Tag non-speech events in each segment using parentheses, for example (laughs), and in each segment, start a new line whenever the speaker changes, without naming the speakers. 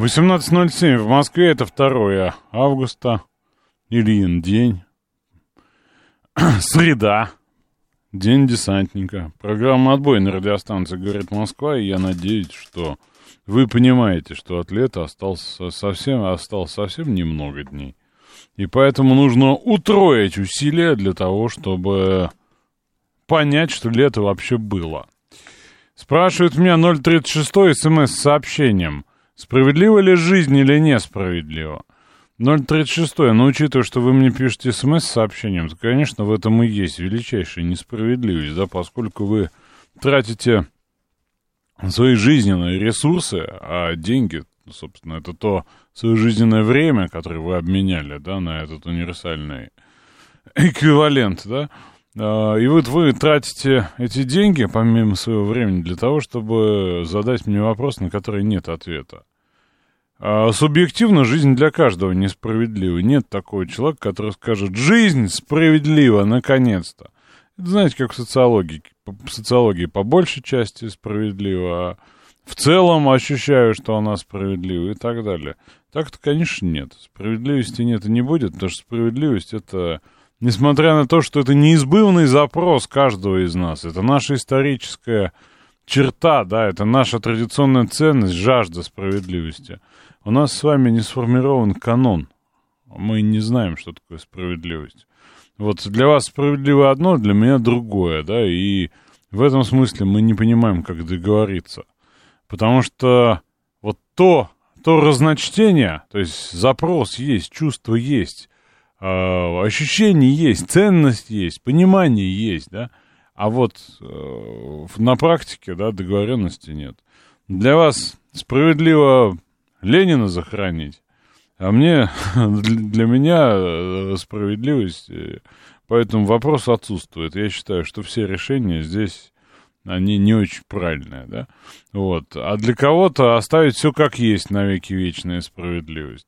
18.07 в Москве, это 2 августа, Ильин день, (clears throat) среда, день десантника. Программа «Отбой» на радиостанции «Говорит Москва», и я надеюсь, что вы понимаете, что от лета остался совсем, осталось совсем немного дней. И поэтому нужно утроить усилия для того, чтобы понять, что лето вообще было. Спрашивают меня 036 смс с сообщением. Справедлива ли жизнь или несправедливо? 036, но учитывая, что вы мне пишете смс с сообщением, то, конечно, в этом и есть величайшая несправедливость, да, поскольку вы тратите свои жизненные ресурсы, а деньги, собственно, это то свое жизненное время, которое вы обменяли, да, на этот универсальный эквивалент, да, а, и вот вы тратите эти деньги, помимо своего времени, для того, чтобы задать мне вопрос, на который нет ответа. А субъективно жизнь для каждого несправедлива. Нет такого человека, который скажет «жизнь справедлива, наконец-то». Это, знаете, как в социологии. В социологии по большей части справедлива, а в целом ощущаю, что она справедлива и так далее. Так-то, конечно, нет. Справедливости нет и не будет, потому что справедливость — это, несмотря на то, что это неизбывный запрос каждого из нас, это наша историческая черта, да, это наша традиционная ценность, жажда справедливости — у нас с вами не сформирован канон. Мы не знаем, что такое справедливость. Вот для вас справедливо одно, для меня другое, да, и в этом смысле мы не понимаем, как договориться. Потому что вот то, то разночтение, то есть запрос есть, чувство есть, э, ощущение есть, ценность есть, понимание есть, да, а вот э, на практике, да, договоренности нет. Для вас справедливо Ленина захоронить. А мне, (laughs) для меня э, справедливость, э, поэтому вопрос отсутствует. Я считаю, что все решения здесь, они не очень правильные, да. Вот. А для кого-то оставить все как есть навеки вечная справедливость.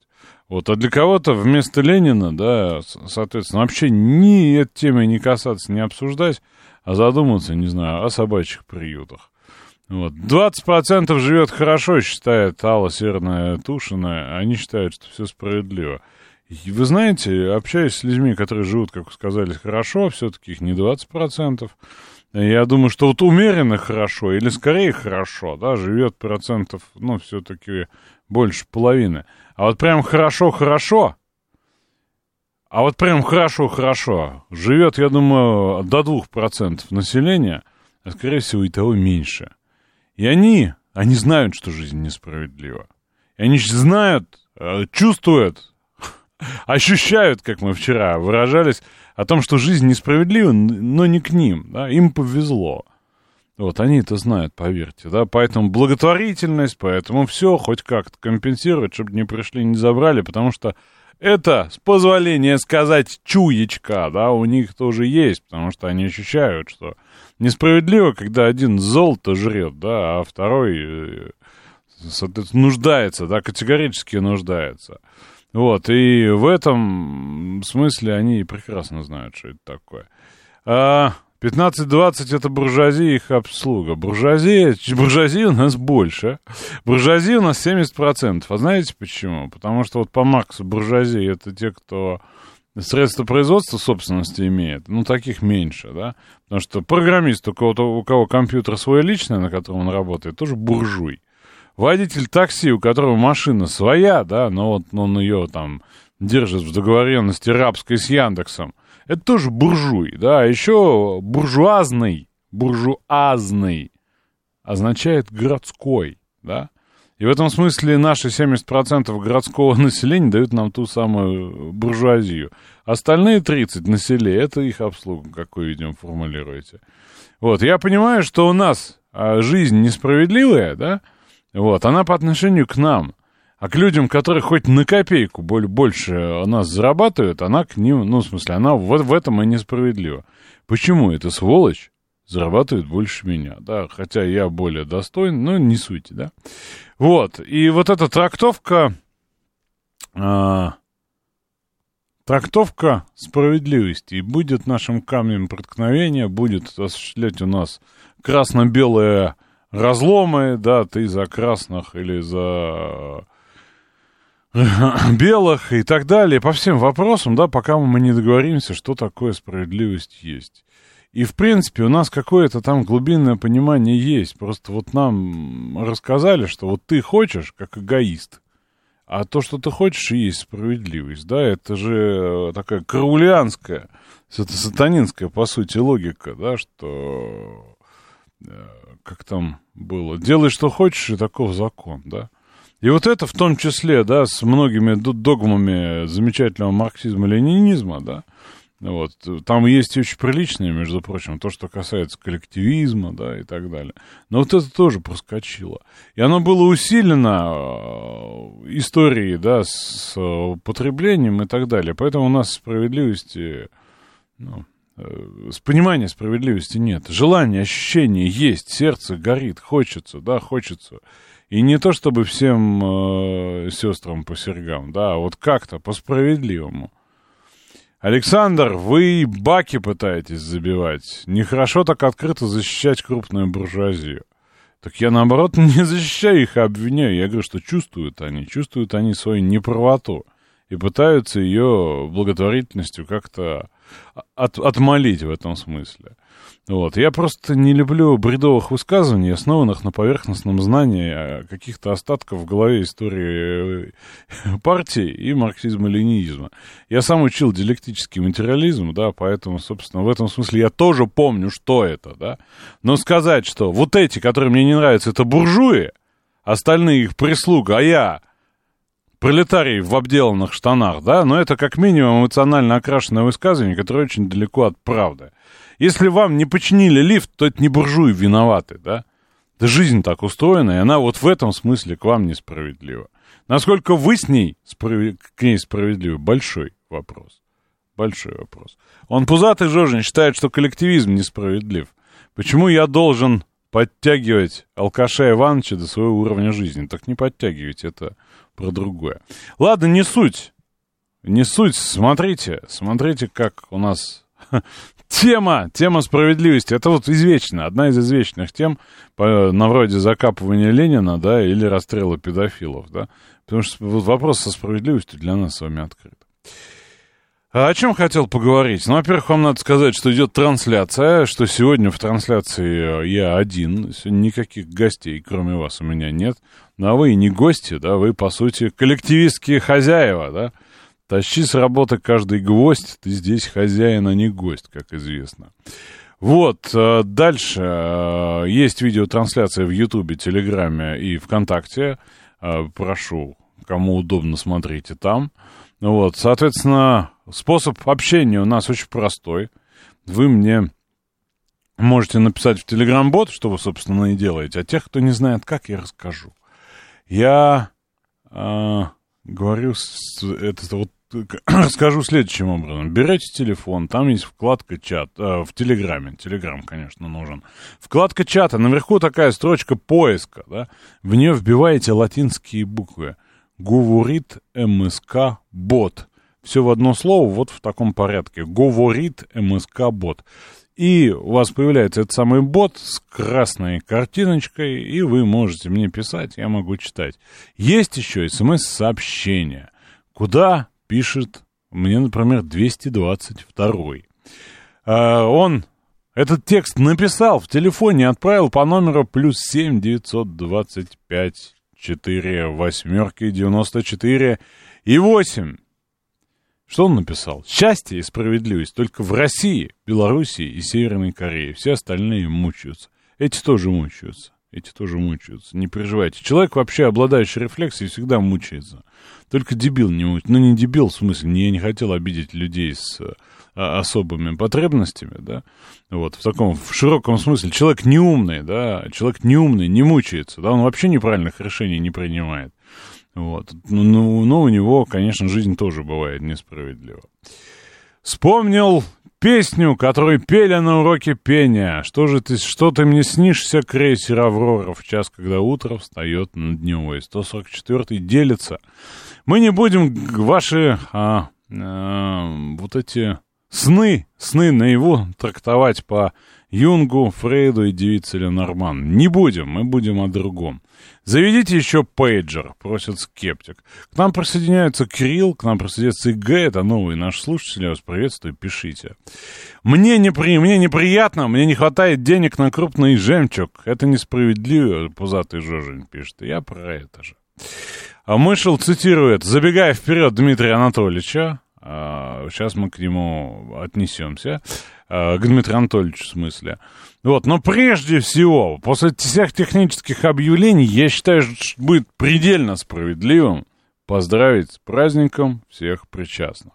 Вот, а для кого-то вместо Ленина, да, соответственно, вообще ни этой темы не касаться, не обсуждать, а задуматься, не знаю, о собачьих приютах. Вот. 20% живет хорошо, считает Алла Северная Тушина. Они считают, что все справедливо. И вы знаете, общаясь с людьми, которые живут, как вы сказали, хорошо, все-таки их не 20%. Я думаю, что вот умеренно хорошо, или скорее хорошо, да, живет процентов, ну, все-таки больше половины. А вот прям хорошо-хорошо, а вот прям хорошо-хорошо, живет, я думаю, до 2% населения, а скорее всего и того меньше. И они, они знают, что жизнь несправедлива. И они знают, э, чувствуют, (laughs) ощущают, как мы вчера выражались, о том, что жизнь несправедлива, но не к ним. Да? Им повезло. Вот они это знают, поверьте, да, поэтому благотворительность, поэтому все хоть как-то компенсировать, чтобы не пришли, не забрали, потому что это, с позволения сказать, чуечка, да, у них тоже есть, потому что они ощущают, что несправедливо, когда один золото жрет, да, а второй, э, соответственно, нуждается, да, категорически нуждается. Вот, и в этом смысле они прекрасно знают, что это такое. А 15-20 это буржуазия и их обслуга. Буржуазия, буржуазия у нас больше. Буржуазия у нас 70%. А знаете почему? Потому что вот по Марксу буржуазия это те, кто средства производства собственности имеет, ну, таких меньше, да, потому что программист, у кого, у кого компьютер свой личный, на котором он работает, тоже буржуй. Водитель такси, у которого машина своя, да, но вот он ее там держит в договоренности рабской с Яндексом, это тоже буржуй, да, а еще буржуазный, буржуазный означает городской, да, и в этом смысле наши 70% городского (laughs) населения дают нам ту самую буржуазию. Остальные 30 на селе, это их обслуга, как вы, видимо, формулируете. Вот, я понимаю, что у нас а жизнь несправедливая, да, вот, она по отношению к нам. А к людям, которые хоть на копейку больше нас зарабатывают, она к ним, ну, в смысле, она в, в этом и несправедлива. Почему эта сволочь зарабатывает больше меня, да, хотя я более достоин, но не суть, да. Вот, и вот эта трактовка, а, трактовка справедливости и будет нашим камнем преткновения, будет осуществлять у нас красно-белые разломы, да, ты за красных или за (coughs) белых и так далее, по всем вопросам, да, пока мы не договоримся, что такое справедливость есть. И, в принципе, у нас какое-то там глубинное понимание есть. Просто вот нам рассказали, что вот ты хочешь, как эгоист, а то, что ты хочешь, и есть справедливость, да, это же такая караулианская, это сатанинская, по сути, логика, да, что, э, как там было, делай, что хочешь, и таков закон, да. И вот это в том числе, да, с многими догмами замечательного марксизма-ленинизма, да, вот. Там есть очень приличные, между прочим, то, что касается коллективизма, да, и так далее. Но вот это тоже проскочило. И оно было усилено э, историей, да, с потреблением и так далее. Поэтому у нас справедливости, ну, э, с понимания справедливости нет. Желание, ощущение есть, сердце горит, хочется, да, хочется. И не то, чтобы всем э, сестрам по сергам, да, а вот как-то по-справедливому. Александр, вы баки пытаетесь забивать. Нехорошо так открыто защищать крупную буржуазию. Так я, наоборот, (laughs) не защищаю их, а обвиняю. Я говорю, что чувствуют они. Чувствуют они свою неправоту. И пытаются ее благотворительностью как-то от, отмолить в этом смысле. Вот. Я просто не люблю бредовых высказываний, основанных на поверхностном знании каких-то остатков в голове истории э, партии и марксизма-ленинизма. Я сам учил диалектический материализм, да, поэтому, собственно, в этом смысле я тоже помню, что это, да. Но сказать, что вот эти, которые мне не нравятся, это буржуи, остальные их прислуга, а я пролетарий в обделанных штанах, да, но это как минимум эмоционально окрашенное высказывание, которое очень далеко от правды. Если вам не починили лифт, то это не буржуи виноваты, да? Да жизнь так устроена, и она вот в этом смысле к вам несправедлива. Насколько вы с ней, к ней справедливы, большой вопрос. Большой вопрос. Он пузатый Жожин считает, что коллективизм несправедлив. Почему я должен подтягивать алкаша Ивановича до своего уровня жизни? Так не подтягивать, это про другое. Ладно, не суть. Не суть. Смотрите, смотрите, как у нас (laughs) Тема, тема справедливости, это вот извечная, одна из извечных тем, по, на вроде закапывания Ленина, да, или расстрела педофилов, да, потому что вот вопрос со справедливостью для нас с вами открыт. А о чем хотел поговорить? Ну, во-первых, вам надо сказать, что идет трансляция, что сегодня в трансляции я один, никаких гостей, кроме вас, у меня нет. Ну, а вы и не гости, да, вы, по сути, коллективистские хозяева, да, Тащи с работы каждый гвоздь, ты здесь хозяин, а не гость, как известно. Вот, э, дальше э, есть видеотрансляция в Ютубе, Телеграме и ВКонтакте. Э, прошу, кому удобно, смотрите там. Вот, соответственно, способ общения у нас очень простой. Вы мне можете написать в Телеграм-бот, что вы, собственно, и делаете. А тех, кто не знает, как, я расскажу. Я э, говорю, это вот расскажу (clears throat) следующим образом. Берете телефон, там есть вкладка чат, э, в Телеграме, Телеграм, конечно, нужен. Вкладка чата, наверху такая строчка поиска, да, в нее вбиваете латинские буквы. Говорит МСК бот. Все в одно слово, вот в таком порядке. Говорит МСК бот. И у вас появляется этот самый бот с красной картиночкой, и вы можете мне писать, я могу читать. Есть еще смс-сообщение. Куда пишет мне, например, 222. А он этот текст написал в телефоне, отправил по номеру плюс 7 925 4 восьмерки 94 и 8. Что он написал? Счастье и справедливость только в России, Белоруссии и Северной Корее. Все остальные мучаются. Эти тоже мучаются. Эти тоже мучаются. Не переживайте. Человек, вообще обладающий рефлексией, всегда мучается. Только дебил не мучается. Ну, не дебил, в смысле, я не хотел обидеть людей с а, особыми потребностями, да, вот, в таком, в широком смысле, человек неумный, да, человек неумный, не мучается, да, он вообще неправильных решений не принимает, вот, ну, ну, но у него, конечно, жизнь тоже бывает несправедлива. Вспомнил песню, которую пели на уроке пения. Что же ты, что ты мне снишься, крейсер Аврора, в час, когда утро встает над дневой. 144-й делится. Мы не будем ваши а, а, вот эти сны, сны наяву трактовать по Юнгу, Фрейду и девице Ленорман. Не будем, мы будем о другом. Заведите еще пейджер, просит скептик. К нам присоединяется Кирилл, к нам присоединяется ИГ, это новый наш слушатель, я вас приветствую, пишите. Мне, непри... мне неприятно, мне не хватает денег на крупный жемчуг. Это несправедливо, пузатый Жожень пишет. Я про это же. А Мышел цитирует, забегая вперед Дмитрия Анатольевича, а, сейчас мы к нему отнесемся, а, к Дмитрию Анатольевичу в смысле. Вот, но прежде всего, после всех технических объявлений, я считаю, что будет предельно справедливым поздравить с праздником всех причастных.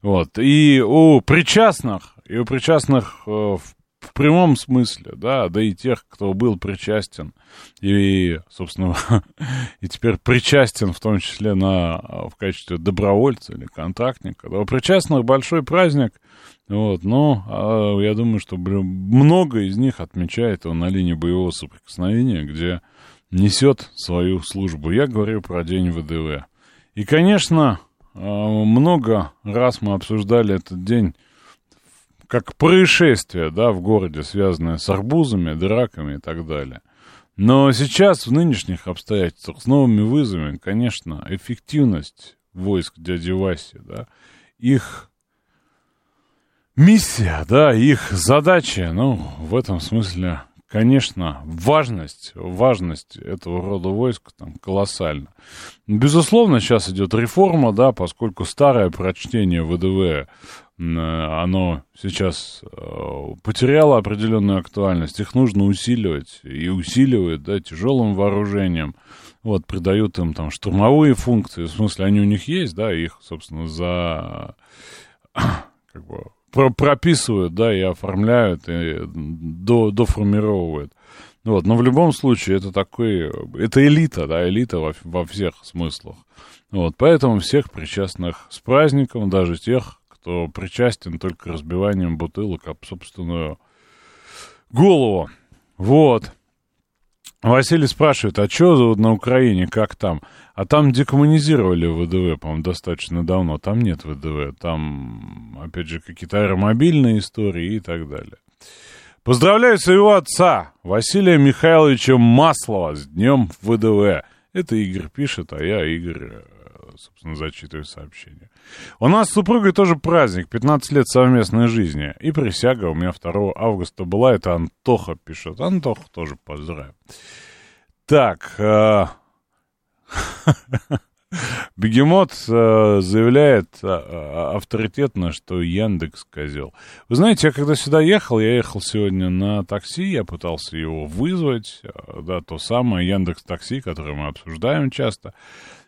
Вот, и у причастных, и у причастных э, в прямом смысле, да, да и тех, кто был причастен, и, собственно, (laughs) и теперь причастен в том числе на, в качестве добровольца или контрактника. Да, у причастных большой праздник, вот, но а, я думаю, что много из них отмечает его на линии боевого соприкосновения, где несет свою службу. Я говорю про День ВДВ. И, конечно, а, много раз мы обсуждали этот день как происшествие, да, в городе, связанное с арбузами, драками и так далее. Но сейчас, в нынешних обстоятельствах, с новыми вызовами, конечно, эффективность войск дяди Васи, да, их миссия, да, их задача, ну, в этом смысле, конечно, важность, важность этого рода войск там колоссальна. Безусловно, сейчас идет реформа, да, поскольку старое прочтение ВДВ оно сейчас э, потеряло определенную актуальность, их нужно усиливать и усиливают, да, тяжелым вооружением, вот, придают им там штурмовые функции, в смысле, они у них есть, да, их, собственно, за, (coughs) как бы, прописывают, да, и оформляют, и до, доформировывают. Вот, но в любом случае это такой, это элита, да, элита во, во всех смыслах. Вот, поэтому всех причастных с праздником, даже тех, кто причастен только разбиванием бутылок об собственную голову. Вот. Василий спрашивает, а что на Украине, как там? А там декоммунизировали ВДВ, по-моему, достаточно давно. Там нет ВДВ. Там, опять же, какие-то аэромобильные истории и так далее. Поздравляю своего отца, Василия Михайловича Маслова, с днем ВДВ. Это Игорь пишет, а я Игорь собственно, зачитываю сообщение. У нас с супругой тоже праздник, 15 лет совместной жизни. И присяга у меня 2 августа была, это Антоха пишет. Антох тоже поздравим. Так, э, (laughs) Бегемот э, заявляет э, авторитетно, что Яндекс козел. Вы знаете, я когда сюда ехал, я ехал сегодня на такси, я пытался его вызвать, да, то самое Яндекс Такси, которое мы обсуждаем часто.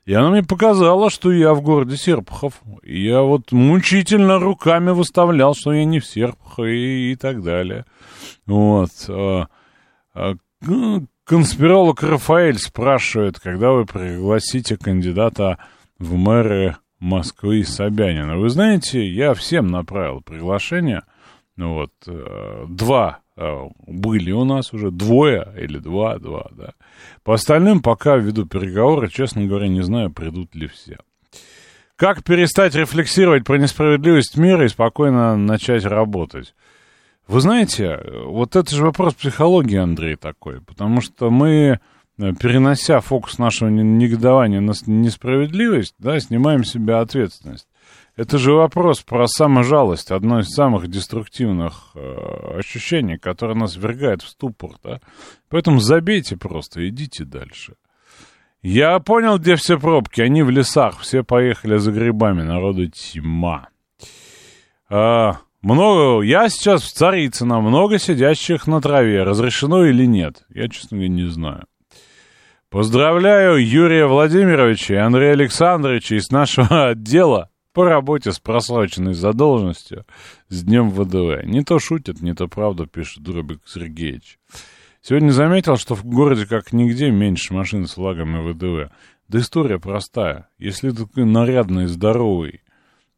И она мне показала, что я в городе Серпухов. Я вот мучительно руками выставлял, что я не в Серпухове и, и так далее. Вот. А, а, ну, конспиролог Рафаэль спрашивает, когда вы пригласите кандидата в мэры Москвы Собянина. Вы знаете, я всем направил приглашение. Вот, э, два были у нас уже двое или два, два, да. По остальным пока веду переговоры, честно говоря, не знаю, придут ли все. Как перестать рефлексировать про несправедливость мира и спокойно начать работать? Вы знаете, вот это же вопрос психологии, Андрей, такой, потому что мы, э, перенося фокус нашего негодования на несправедливость, да, снимаем с себя ответственность. Это же вопрос про саможалость, одно из самых деструктивных э, ощущений, которое нас ввергает в ступор, да? Поэтому забейте просто, идите дальше. Я понял, где все пробки, они в лесах, все поехали за грибами, народу тьма. А, много, я сейчас в Царицыно, много сидящих на траве, разрешено или нет, я, честно говоря, не знаю. Поздравляю Юрия Владимировича и Андрея Александровича из нашего (laughs) отдела по работе с просроченной задолженностью с днем ВДВ. Не то шутит, не то правда, пишет Дробик Сергеевич. Сегодня заметил, что в городе как нигде меньше машин с флагами ВДВ. Да история простая. Если ты нарядный, здоровый,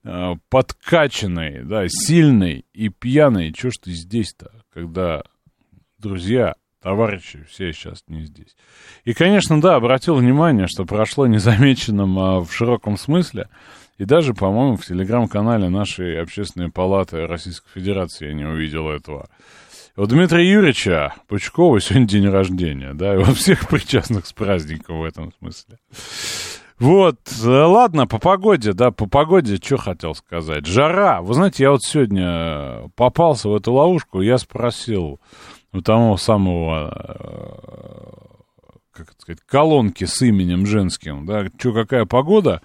э, подкачанный, да, сильный и пьяный, что ж ты здесь-то, когда друзья, товарищи, все сейчас не здесь. И, конечно, да, обратил внимание, что прошло незамеченным а, в широком смысле, и даже, по-моему, в телеграм-канале нашей общественной палаты Российской Федерации я не увидел этого. У Дмитрия Юрьевича Пучкова сегодня день рождения, да, и у всех причастных с праздником в этом смысле. Вот, э, ладно, по погоде, да, по погоде, что хотел сказать. Жара. Вы знаете, я вот сегодня попался в эту ловушку, я спросил у того самого, э, как это сказать, колонки с именем женским, да, что, какая погода?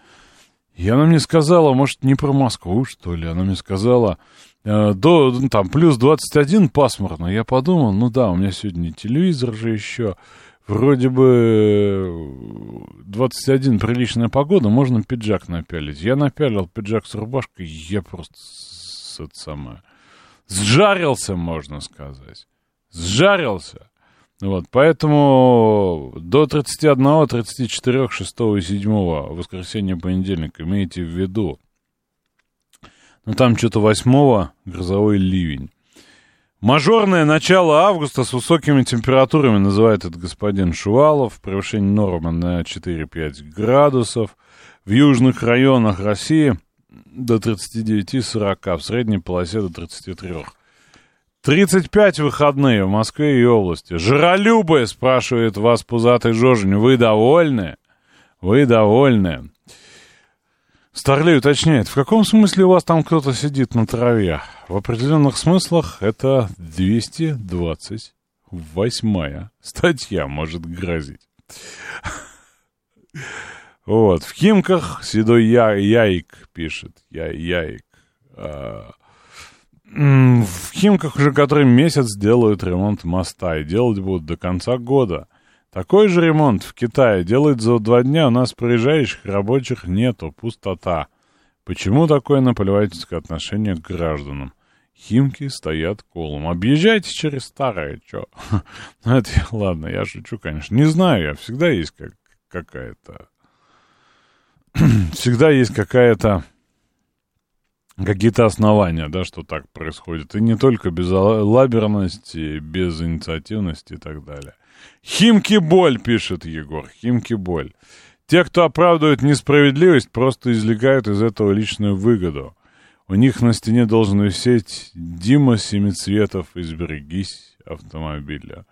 И она мне сказала, может, не про Москву, что ли, она мне сказала, э, до, ну, там, плюс 21 пасмурно. Я подумал, ну да, у меня сегодня телевизор же еще, вроде бы 21 приличная погода, можно пиджак напялить. Я напялил пиджак с рубашкой, я просто, это самое, сжарился, можно сказать. Сжарился. Вот, поэтому до 31, 34, 6 и 7 воскресенья, понедельник имейте в виду. Ну, там что-то 8 грозовой ливень. Мажорное начало августа с высокими температурами, называет этот господин Шувалов. Превышение нормы на 4-5 градусов. В южных районах России до 39-40, в средней полосе до 33. 35 выходные в Москве и области. Жиролюбы, спрашивает вас пузатый Жожень, вы довольны? Вы довольны? Старлей уточняет, в каком смысле у вас там кто-то сидит на траве? В определенных смыслах это 228 статья может грозить. Вот, в Химках седой я, Яик пишет, я, Яик. А, в Химках уже который месяц делают ремонт моста и делать будут до конца года. Такой же ремонт в Китае делают за два дня, у нас проезжающих рабочих нету, пустота. Почему такое наплевательское отношение к гражданам? Химки стоят колом. Объезжайте через старое, чё? (laughs) Ну, это, ладно, я шучу, конечно. Не знаю я, всегда есть как, какая-то... (clears throat) всегда есть какая-то какие-то основания, да, что так происходит. И не только без лаберности, без инициативности и так далее. Химки боль, пишет Егор, химки боль. Те, кто оправдывает несправедливость, просто извлекают из этого личную выгоду. У них на стене должен висеть Дима Семицветов «Изберегись автомобиля».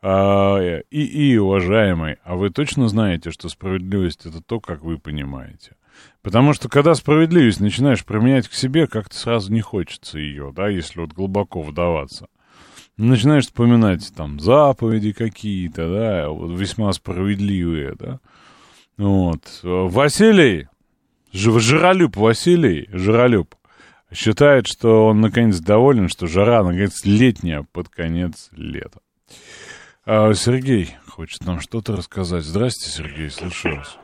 А, и, и, уважаемый, а вы точно знаете, что справедливость — это то, как вы понимаете? Потому что когда справедливость начинаешь применять к себе, как-то сразу не хочется ее, да, если вот глубоко вдаваться. Начинаешь вспоминать там заповеди какие-то, да, вот весьма справедливые, да. Вот. Василий, Жиролюб Василий, Жиролюб, считает, что он наконец доволен, что жара наконец летняя под конец лета. А Сергей хочет нам что-то рассказать. Здрасте, Сергей, слушаю вас.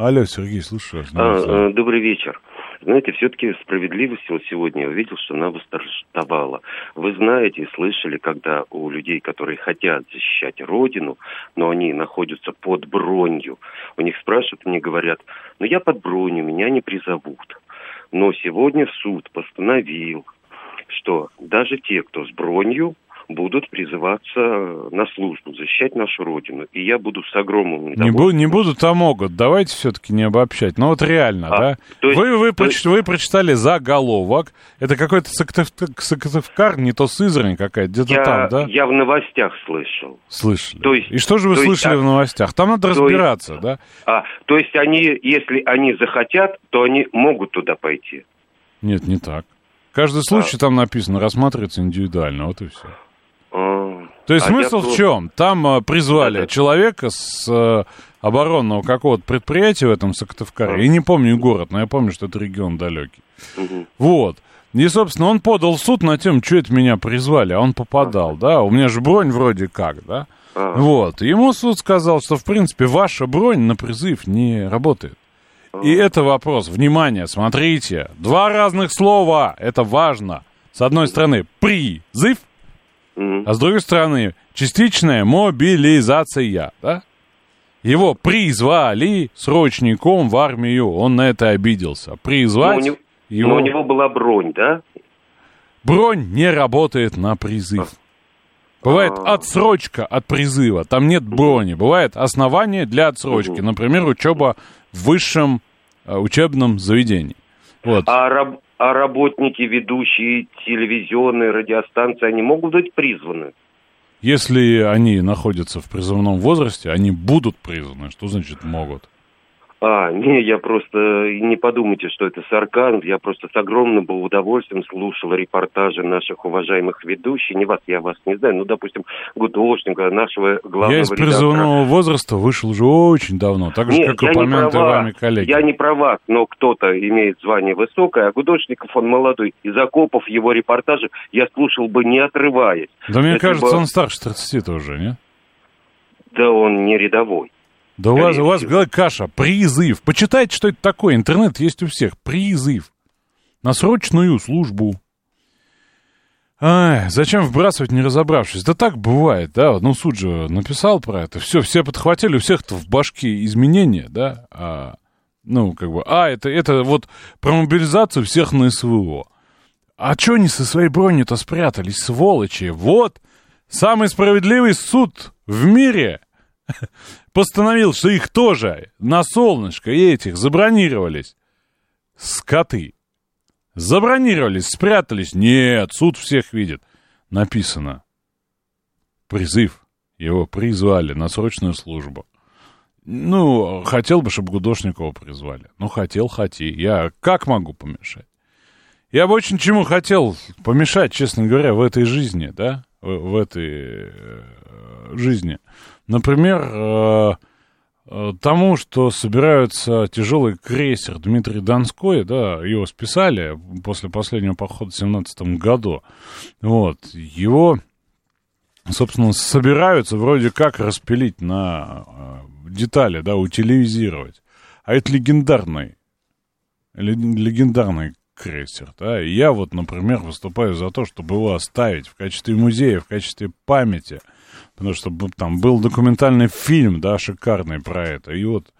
Алло, Сергей, слушаю.
А, э, добрый вечер. Знаете, все-таки справедливость вот сегодня я увидел, что она восторжествовала. Вы знаете, слышали, когда у людей, которые хотят защищать Родину, но они находятся под бронью, у них спрашивают, мне говорят, ну я под бронью, меня не призовут. Но сегодня суд постановил, что даже те, кто с бронью, будут призываться на службу, защищать нашу Родину. И я буду с огромным
Не, бу- не будут, а могут. Давайте все-таки не обобщать. Но ну, вот реально, а, да? Есть, вы, вы, то... проч- вы прочитали заголовок. Это какой-то Сыктывкар, не то Сызрань какая-то, где-то
я,
там, да?
Я в новостях слышал.
Слышали. То есть, И что же вы слышали есть, в новостях? Там надо разбираться,
есть,
да?
А, то есть они, если они захотят, то они могут туда пойти?
Нет, не так. Каждый случай а. там написано, рассматривается индивидуально, вот и все. То есть а смысл в чем? Там э, призвали да, человека с э, оборонного какого-то предприятия в этом Сыктывкаре. А. Я не помню город, но я помню, что это регион далекий. Угу. Вот. И, собственно, он подал в суд на тем, что это меня призвали, а он попадал, да? У меня же бронь вроде как, да?
А.
Вот. Ему суд сказал, что, в принципе, ваша бронь на призыв не работает. И это вопрос. Внимание, смотрите. Два разных слова. Это важно. С одной стороны, призыв, А с другой стороны, частичная мобилизация. Да? Его призвали срочником в армию. Он на это обиделся.
Но
Призвать
у, него,
его...
но у него была бронь, да?
Бронь не работает на призыв. Бывает
А.
отсрочка от призыва, там нет брони. Бывает основание для отсрочки, например, учеба в высшем э, учебном заведении. Вот.
А, раб- а работники, ведущие телевизионные радиостанции, они могут быть призваны?
Если они находятся в призывном возрасте, они будут призваны. Что значит могут?
А, не, я просто, не подумайте, что это сарказм, я просто с огромным был удовольствием слушал репортажи наших уважаемых ведущих, не вас, я вас не знаю, ну, допустим, Гудошника, нашего главного
Я из
редактора.
призывного возраста вышел уже очень давно, так же,
Нет,
как
не
упомянутые вами коллеги.
Я не про вас, но кто-то имеет звание высокое, а Гудошников, он молодой. Из окопов его репортажи я слушал бы не отрываясь.
Да мне кажется,
бы-
он старше 30 уже, нет?
Да он не рядовой.
Да у вас, у вас каша. Призыв. Почитайте, что это такое. Интернет есть у всех. Призыв. На срочную службу. Ай, зачем вбрасывать, не разобравшись? Да так бывает, да. Ну, суд же написал про это. Все, все подхватили, у всех-то в башке изменения, да. А, ну, как бы, а, это, это вот про мобилизацию всех на СВО. А чё они со своей бронью-то спрятались, сволочи? Вот, самый справедливый суд в мире (laughs) постановил, что их тоже на солнышко и этих забронировались. Скоты. Забронировались, спрятались. Нет, суд всех видит. Написано. Призыв. Его призвали на срочную службу. Ну, хотел бы, чтобы Гудошникова призвали. Ну, хотел, хоти. Я как могу помешать? Я бы очень чему хотел помешать, честно говоря, в этой жизни, да? В, в этой э, жизни. Например, э, э, тому, что собирается тяжелый крейсер Дмитрий Донской, да, его списали после последнего похода в 17 году. Вот, его, собственно, собираются вроде как распилить на э, детали, да, утилизировать. А это легендарный, ле- легендарный крейсер, да, и я вот, например, выступаю за то, чтобы его оставить в качестве музея, в качестве памяти, потому что там был документальный фильм, да, шикарный про это, и вот,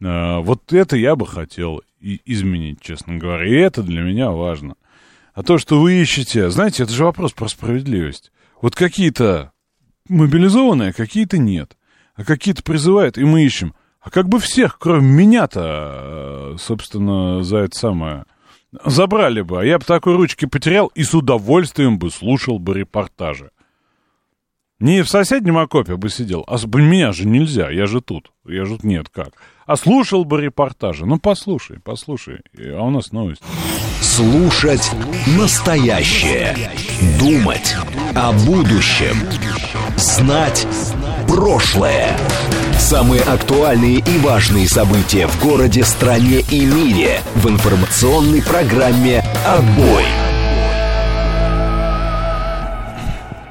э, вот это я бы хотел и- изменить, честно говоря, и это для меня важно. А то, что вы ищете, знаете, это же вопрос про справедливость. Вот какие-то мобилизованные, а какие-то нет, а какие-то призывают, и мы ищем. А как бы всех, кроме меня-то, э, собственно, за это самое забрали бы, а я бы такой ручки потерял и с удовольствием бы слушал бы репортажи. Не в соседнем окопе бы сидел, а меня же нельзя, я же тут, я же нет, как. А слушал бы репортажи. Ну, послушай, послушай, а у нас новость.
Слушать настоящее. Думать о будущем. Знать прошлое. Самые актуальные и важные события в городе, стране и мире в информационной программе «Отбой».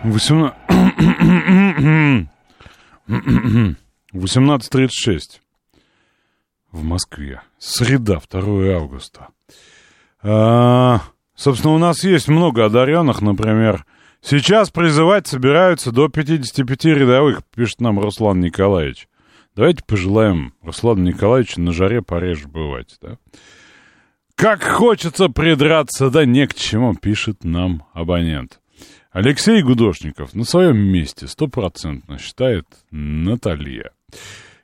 18... 18.36 (clears throat) в Москве. Среда, 2 августа. А, собственно, у нас есть много одаренных, например. Сейчас призывать собираются до 55 рядовых, пишет нам Руслан Николаевич. Давайте пожелаем Руслану Николаевичу на жаре пореже бывать, да? Как хочется придраться, да не к чему, пишет нам абонент. Алексей Гудошников на своем месте стопроцентно считает Наталья.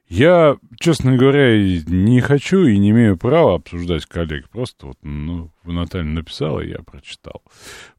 Я, честно говоря, не хочу и не имею права обсуждать коллег. Просто вот, ну, Наталья написала, я прочитал.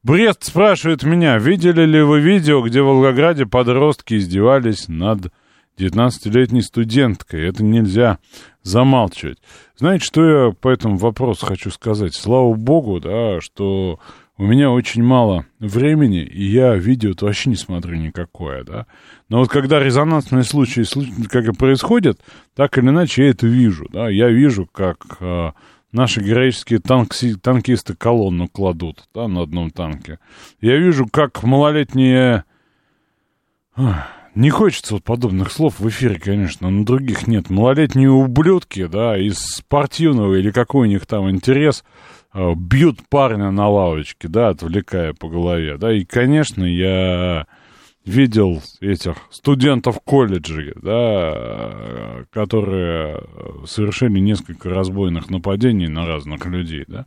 Брест спрашивает меня, видели ли вы видео, где в Волгограде подростки издевались над 19-летней студенткой? Это нельзя замалчивать. Знаете, что я по этому вопросу хочу сказать? Слава богу, да, что у меня очень мало времени, и я видео-то вообще не смотрю никакое, да. Но вот когда резонансные случаи, как и происходят, так или иначе я это вижу, да. Я вижу, как э, наши героические танкси, танкисты колонну кладут, да, на одном танке. Я вижу, как малолетние... Ах, Не хочется вот подобных слов в эфире, конечно, но других нет. Малолетние ублюдки, да, из спортивного или какой у них там интерес, бьют парня на лавочке, да, отвлекая по голове, да, и, конечно, я видел этих студентов колледжей, да, которые совершили несколько разбойных нападений на разных людей, да,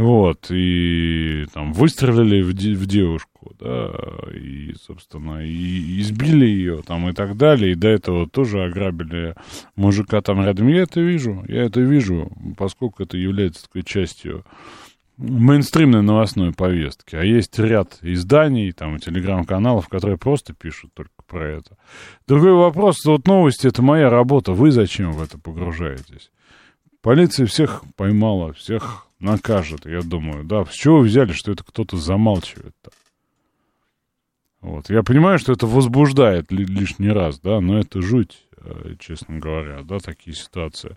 вот, и там выстрелили в, в девушку, да, и, собственно, и избили ее там и так далее, и до этого тоже ограбили мужика там рядом. Я это вижу, я это вижу, поскольку это является такой частью мейнстримной новостной повестки. А есть ряд изданий, там, телеграм-каналов, которые просто пишут только про это. Другой вопрос, вот новости — это моя работа, вы зачем в это погружаетесь? Полиция всех поймала, всех накажет, я думаю. Да, с чего вы взяли, что это кто-то замалчивает-то? Вот. Я понимаю, что это возбуждает ли, лишний раз, да, но это жуть, э, честно говоря, да, такие ситуации.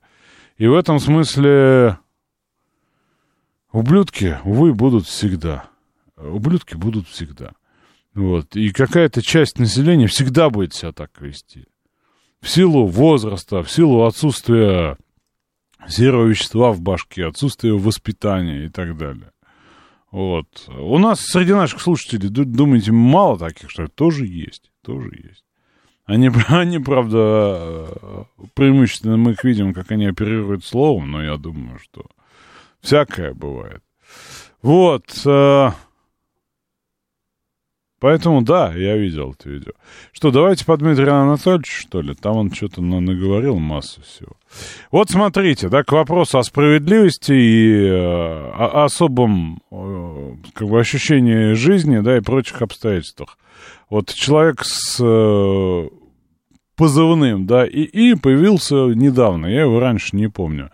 И в этом смысле ублюдки, увы, будут всегда. Ублюдки будут всегда. Вот. И какая-то часть населения всегда будет себя так вести. В силу возраста, в силу отсутствия серого вещества в башке, отсутствие воспитания и так далее. Вот. У нас среди наших слушателей, думаете, мало таких, что тоже есть, тоже есть. Они, (laughs) они, правда, преимущественно мы их видим, как они оперируют словом, но я думаю, что всякое бывает. Вот. Поэтому, да, я видел это видео. Что, давайте по Дмитрию Анатольевичу, что ли? Там он что-то наговорил массу всего. Вот смотрите, да, к вопросу о справедливости и э, о особом э, как бы, ощущении жизни, да, и прочих обстоятельствах. Вот человек с э, позывным, да, и, и появился недавно, я его раньше не помню.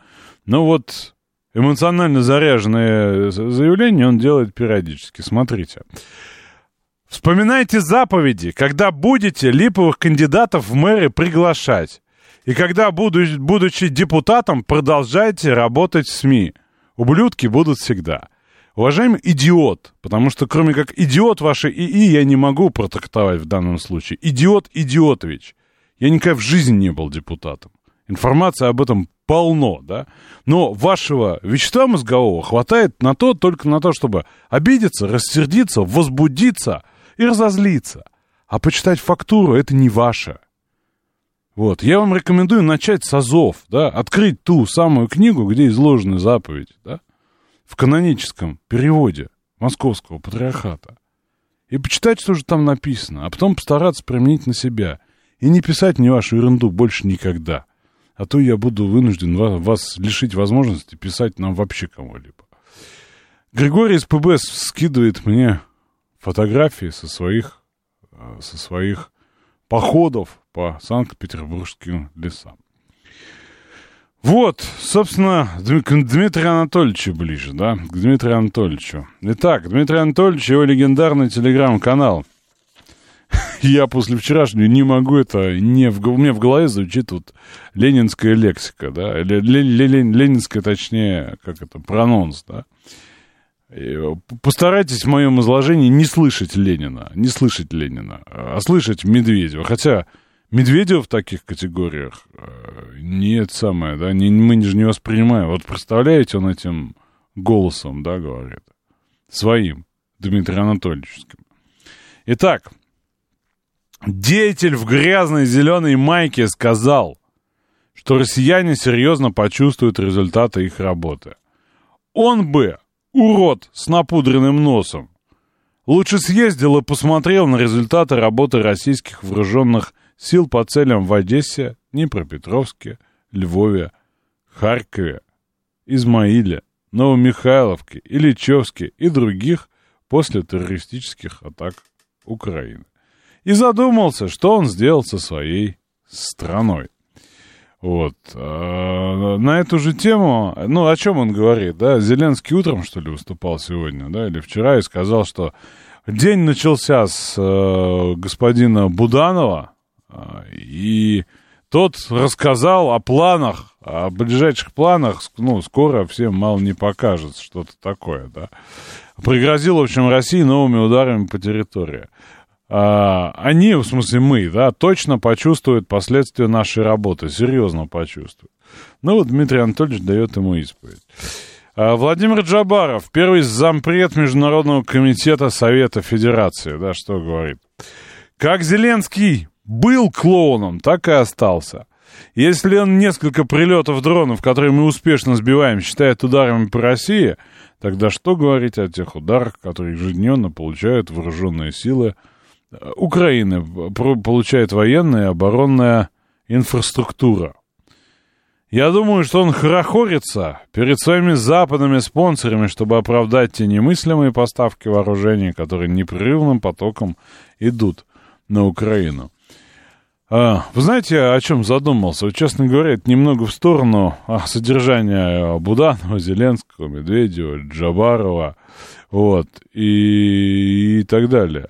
Но вот эмоционально заряженное заявление он делает периодически. Смотрите. Вспоминайте заповеди, когда будете липовых кандидатов в мэры приглашать. И когда, будучи депутатом, продолжайте работать в СМИ. Ублюдки будут всегда. Уважаемый идиот, потому что кроме как идиот вашей ИИ я не могу протактовать в данном случае. Идиот Идиотович. Я никогда в жизни не был депутатом. Информация об этом полно, да? Но вашего вещества мозгового хватает на то, только на то, чтобы обидеться, рассердиться, возбудиться – и разозлиться. А почитать фактуру — это не ваше. Вот, я вам рекомендую начать с Азов, да, открыть ту самую книгу, где изложены заповеди, да, в каноническом переводе московского патриархата. И почитать, что же там написано, а потом постараться применить на себя. И не писать мне вашу ерунду больше никогда. А то я буду вынужден вас, вас лишить возможности писать нам вообще кому-либо. Григорий из ПБС скидывает мне фотографии со своих, э, со своих походов по Санкт-Петербургским лесам. Вот, собственно, к Дмитрию Анатольевичу ближе, да, к Дмитрию Анатольевичу. Итак, Дмитрий Анатольевич, его легендарный телеграм-канал. (laughs) Я после вчерашнего не могу это, не в, у меня в голове звучит вот ленинская лексика, да, ленинская, точнее, как это, прононс, да. Постарайтесь в моем изложении не слышать Ленина, не слышать Ленина, а слышать Медведева. Хотя Медведева в таких категориях э, нет самое, да, не, мы же не воспринимаем. Вот представляете, он этим голосом, да, говорит, своим, Дмитрием Анатольевичем. Итак, деятель в грязной зеленой майке сказал, что россияне серьезно почувствуют результаты их работы. Он бы Урод с напудренным носом. Лучше съездил и посмотрел на результаты работы российских вооруженных сил по целям в Одессе, Днепропетровске, Львове, Харькове, Измаиле, Новомихайловке, Ильичевске и других после террористических атак Украины. И задумался, что он сделал со своей страной. Вот. А, на эту же тему, ну, о чем он говорит, да? Зеленский утром, что ли, выступал сегодня, да, или вчера, и сказал, что день начался с э, господина Буданова, э, и тот рассказал о планах, о ближайших планах, ну, скоро всем мало не покажется что-то такое, да. Пригрозил, в общем, России новыми ударами по территории. А, они, в смысле мы, да, точно почувствуют последствия нашей работы, серьезно почувствуют. Ну вот Дмитрий Анатольевич дает ему исповедь. А, Владимир Джабаров, первый зампред Международного комитета Совета Федерации, да, что говорит. Как Зеленский был клоуном, так и остался. Если он несколько прилетов дронов, которые мы успешно сбиваем, считает ударами по России, тогда что говорить о тех ударах, которые ежедневно получают вооруженные силы Украины, получает военная и оборонная инфраструктура. Я думаю, что он хорохорится перед своими западными спонсорами, чтобы оправдать те немыслимые поставки вооружений, которые непрерывным потоком идут на Украину. А, вы знаете, о чем задумался? Честно говоря, это немного в сторону а, содержания Буданова, (laughs) Зеленского, Медведева, Джабарова, вот, и, и так далее.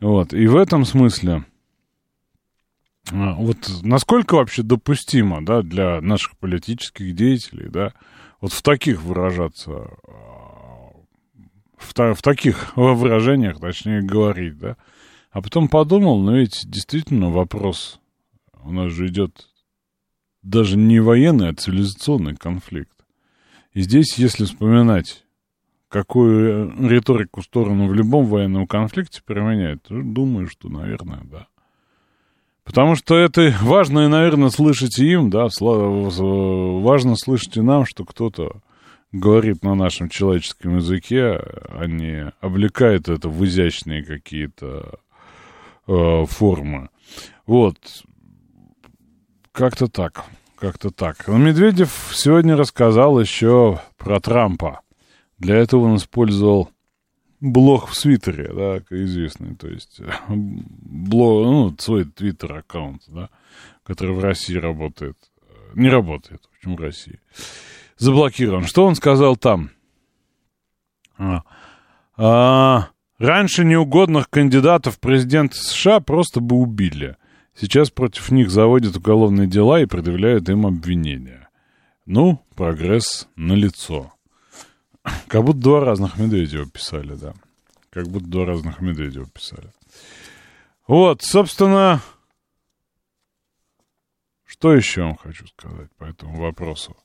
Вот, и в этом смысле, а, вот насколько вообще допустимо, да, для наших политических деятелей, да, вот в таких выражаться, а, в, в таких (laughs) выражениях, точнее, говорить, да, а потом подумал, ну ведь действительно вопрос, у нас же идет даже не военный, а цивилизационный конфликт. И здесь, если вспоминать, какую риторику в сторону в любом военном конфликте применяют, то думаю, что, наверное, да. Потому что это (laughs) важно, и, наверное, слышать и им, да, важно слышать и нам, что кто-то говорит на нашем человеческом языке, а не облекает это в изящные какие-то э, формы. Вот. Как-то так. Как-то так. Но Медведев сегодня рассказал еще про Трампа. Для этого он использовал блог в Свиттере, да, известный, то есть блог, ну, свой твиттер-аккаунт, да, который в России работает. Не работает, в общем, в России. Заблокирован. Что он сказал там? А, а, Раньше неугодных кандидатов в президенты США просто бы убили. Сейчас против них заводят уголовные дела и предъявляют им обвинения. Ну, прогресс налицо. Как будто два разных Медведева писали, да. Как будто два разных Медведева писали. Вот, собственно, что еще вам хочу сказать по этому вопросу?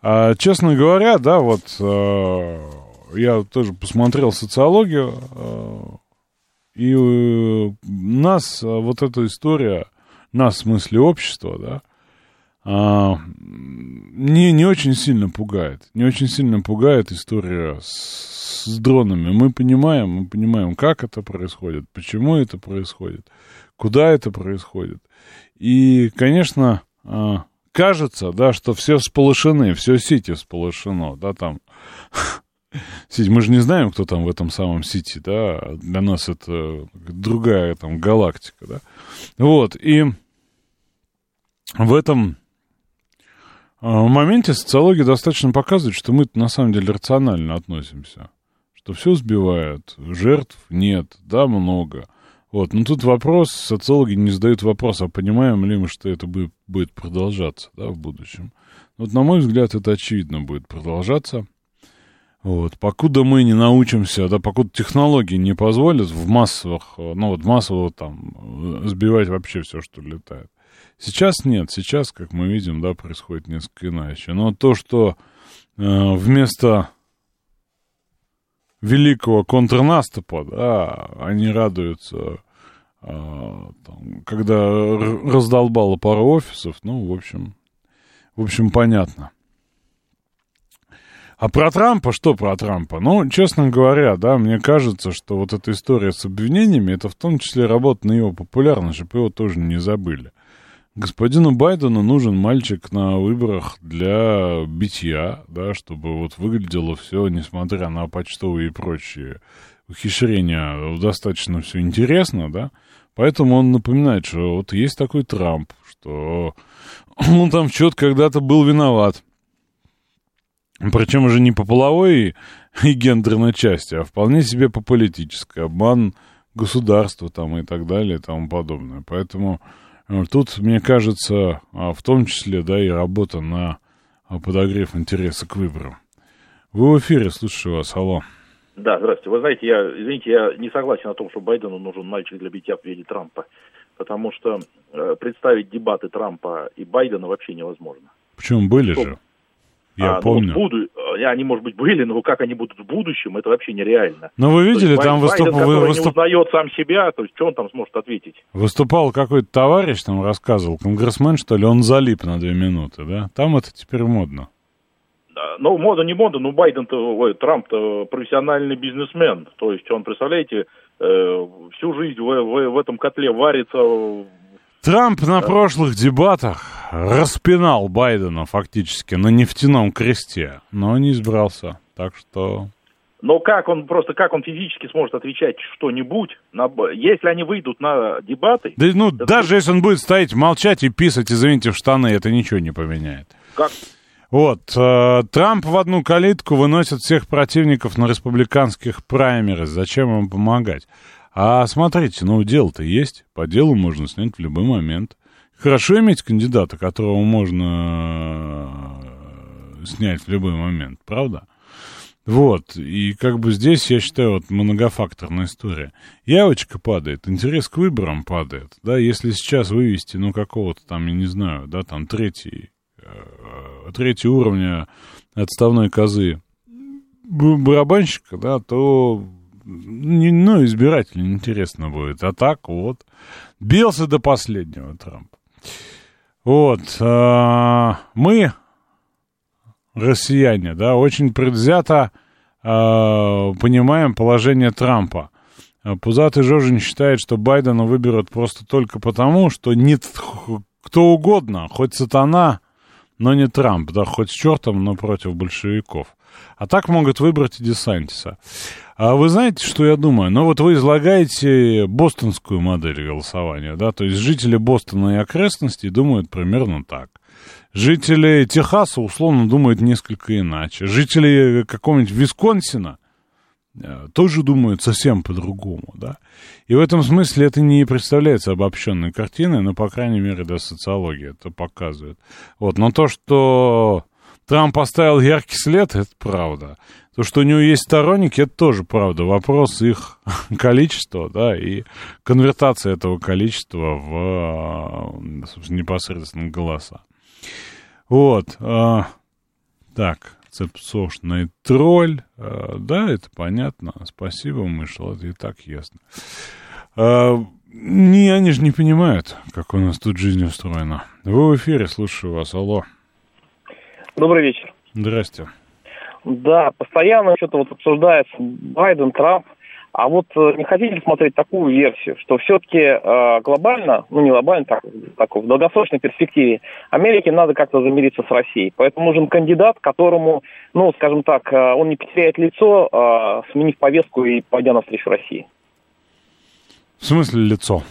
А, честно говоря, да, вот а, я тоже посмотрел социологию, э, и э, нас, э, вот эта история, нас в смысле общества, да, а, не, не очень сильно пугает. Не очень сильно пугает история с, с дронами. Мы понимаем, мы понимаем, как это происходит, почему это происходит, куда это происходит. И, конечно, кажется, да, что все всполошены, все Сити всполошено, да, там Сити. Мы же не знаем, кто там в этом самом Сити, да. Для нас это другая там галактика, да. Вот, и в этом а, моменте социология достаточно показывает, что мы на самом деле рационально относимся. Что все сбивают, жертв нет, да, много. Вот, но тут вопрос, социологи не задают вопрос, а понимаем ли мы, что это будет, продолжаться, да, в будущем. Вот, на мой взгляд, это очевидно будет продолжаться. Вот. Покуда мы не научимся, да, покуда технологии не позволят в массовых, ну вот массово там сбивать вообще все, что летает. Сейчас нет, сейчас, как мы видим, да, происходит несколько иначе. Но то, что э, вместо великого контрнаступа, да, они радуются, э, там, когда раздолбало пару офисов, ну, в общем, в общем, понятно. А про Трампа, что про Трампа? Ну, честно говоря, да, мне кажется, что вот эта история с обвинениями, это в том числе работа на его популярность, чтобы его тоже не забыли. Господину Байдену нужен мальчик на выборах для битья, да, чтобы вот выглядело все, несмотря на почтовые и прочие ухищрения, достаточно все интересно, да. Поэтому он напоминает, что вот есть такой Трамп, что (clears throat) он там что-то когда-то был виноват. Причем уже не по половой и гендерной части, а вполне себе по политической. Обман государства там и так далее и тому подобное. Поэтому тут, мне кажется, а, в том числе, да, и работа на а, подогрев интереса к выборам. Вы в эфире, слушаю вас, алло.
Да, здравствуйте. Вы знаете, я, извините, я не согласен о том, что Байдену нужен мальчик для битья в виде Трампа. Потому что э, представить дебаты Трампа и Байдена вообще невозможно.
Почему были
Что?
же? Я
А, ну,
помню.
вот буду, э, они, может быть, были, но как они будут в будущем, это вообще нереально.
Но вы
То есть
видели,
Бай-
там выступ-
Байден,
вы- выступ-
не узнает сам себя, то есть что он там сможет ответить?
выступал какой-то товарищ, там рассказывал, конгрессмен, что ли, он залип на две минуты, да? Там это теперь модно.
Да, Ну, мода не мода, но Байден-то, Трамп-то профессиональный бизнесмен. То есть он, представляете, э, всю жизнь в, в- в этом котле варится.
Трамп на прошлых дебатах распинал Байдена фактически на нефтяном кресте, но не избрался. Так что...
Но как он просто, как он физически сможет отвечать что-нибудь, на, если они выйдут на дебаты,
Да, ну,
Это-
даже если он будет стоять, молчать и писать, извините, в штаны, это ничего не поменяет.
как
Вот, э, Трамп в одну калитку выносит всех противников на республиканских праймерис. Зачем им помогать? А смотрите, ну, дело-то есть. По делу можно снять в любой момент. Хорошо иметь кандидата, которого можно э, снять в любой момент, правда? Вот, и как бы здесь, я считаю, вот многофакторная история. Явочка падает, интерес к выборам падает, да, если сейчас вывести, ну, какого-то там, я не знаю, да, там, третий, э, третий уровня отставной козы барабанщика, да, то, ну, избирателю интересно будет. А так вот, бился до последнего Трамп. Вот, а, мы, россияне, да, очень предвзято а, понимаем положение Трампа. Пузатый Жожин считает, что Байдена выберут просто только потому, что нет х- кто угодно, хоть сатана, но не Трамп, да, хоть с чертом, но против большевиков. А так могут выбрать и Десантиса. А вы знаете, что я думаю? Ну вот вы излагаете бостонскую модель голосования, да, то есть жители Бостона и окрестностей думают примерно так. Жители Техаса, условно, думают несколько иначе. Жители какого-нибудь Висконсина э, тоже думают совсем по-другому, да. И в этом смысле это не представляется обобщенной картиной, но, по крайней мере, да, социология это показывает. Вот, но то, что Трамп поставил яркий след, это правда. То, что у него есть сторонники, это тоже правда. Вопрос их (laughs) количества, да, и конвертация этого количества в, э, собственно, непосредственно голоса. Вот. а, так, цепсошный тролль. а, да, это понятно. Спасибо, мышел, это и так ясно. А, не, они же не понимают, как у нас тут жизнь устроена. Вы в эфире, слушаю вас. Алло.
Добрый вечер.
Здрасте.
Да, постоянно что-то вот обсуждается Байден, Трамп. А вот э, не хотите смотреть такую версию, что все-таки э, глобально, ну не глобально, так, так, в долгосрочной перспективе, Америке надо как-то замириться с Россией. Поэтому нужен кандидат, которому, ну, скажем так, э, он не потеряет лицо, э, сменив повестку и пойдя навстречу России.
В смысле лицо?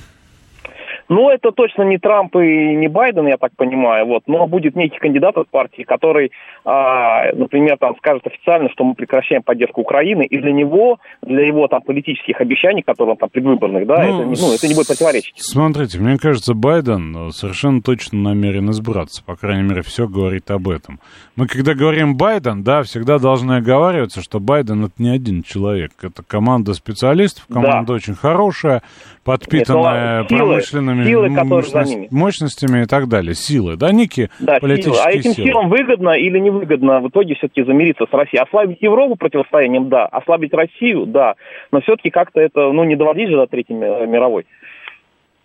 Ну, это точно не Трамп и не Байден, я так понимаю, вот, но будет некий кандидат от партии, который, а, например, там скажет официально, что мы прекращаем поддержку Украины, и для него, для его там политических обещаний, которые он там предвыборных, да,
Ну,
это, не- ну, это не будет противоречить.
Смотрите, мне кажется, Байден э, совершенно точно намерен избраться. По крайней мере, все говорит об этом. Мы, когда говорим Байден, да, всегда должны оговариваться, что Байден это не один человек. Это команда специалистов, команда очень хорошая, подпитанная
Нет, ну, силы,
промышленными
силы, которые за
мощность-
ними.
мощностями и так далее. Силы, да, некие
Да, силы.
политические
А этим
силы.
силам выгодно или невыгодно в итоге все-таки замириться с Россией? Ослабить Европу противостоянием, да. Ослабить Россию, да. Но все-таки как-то это, ну, не доводить же до Третьей ми- мировой.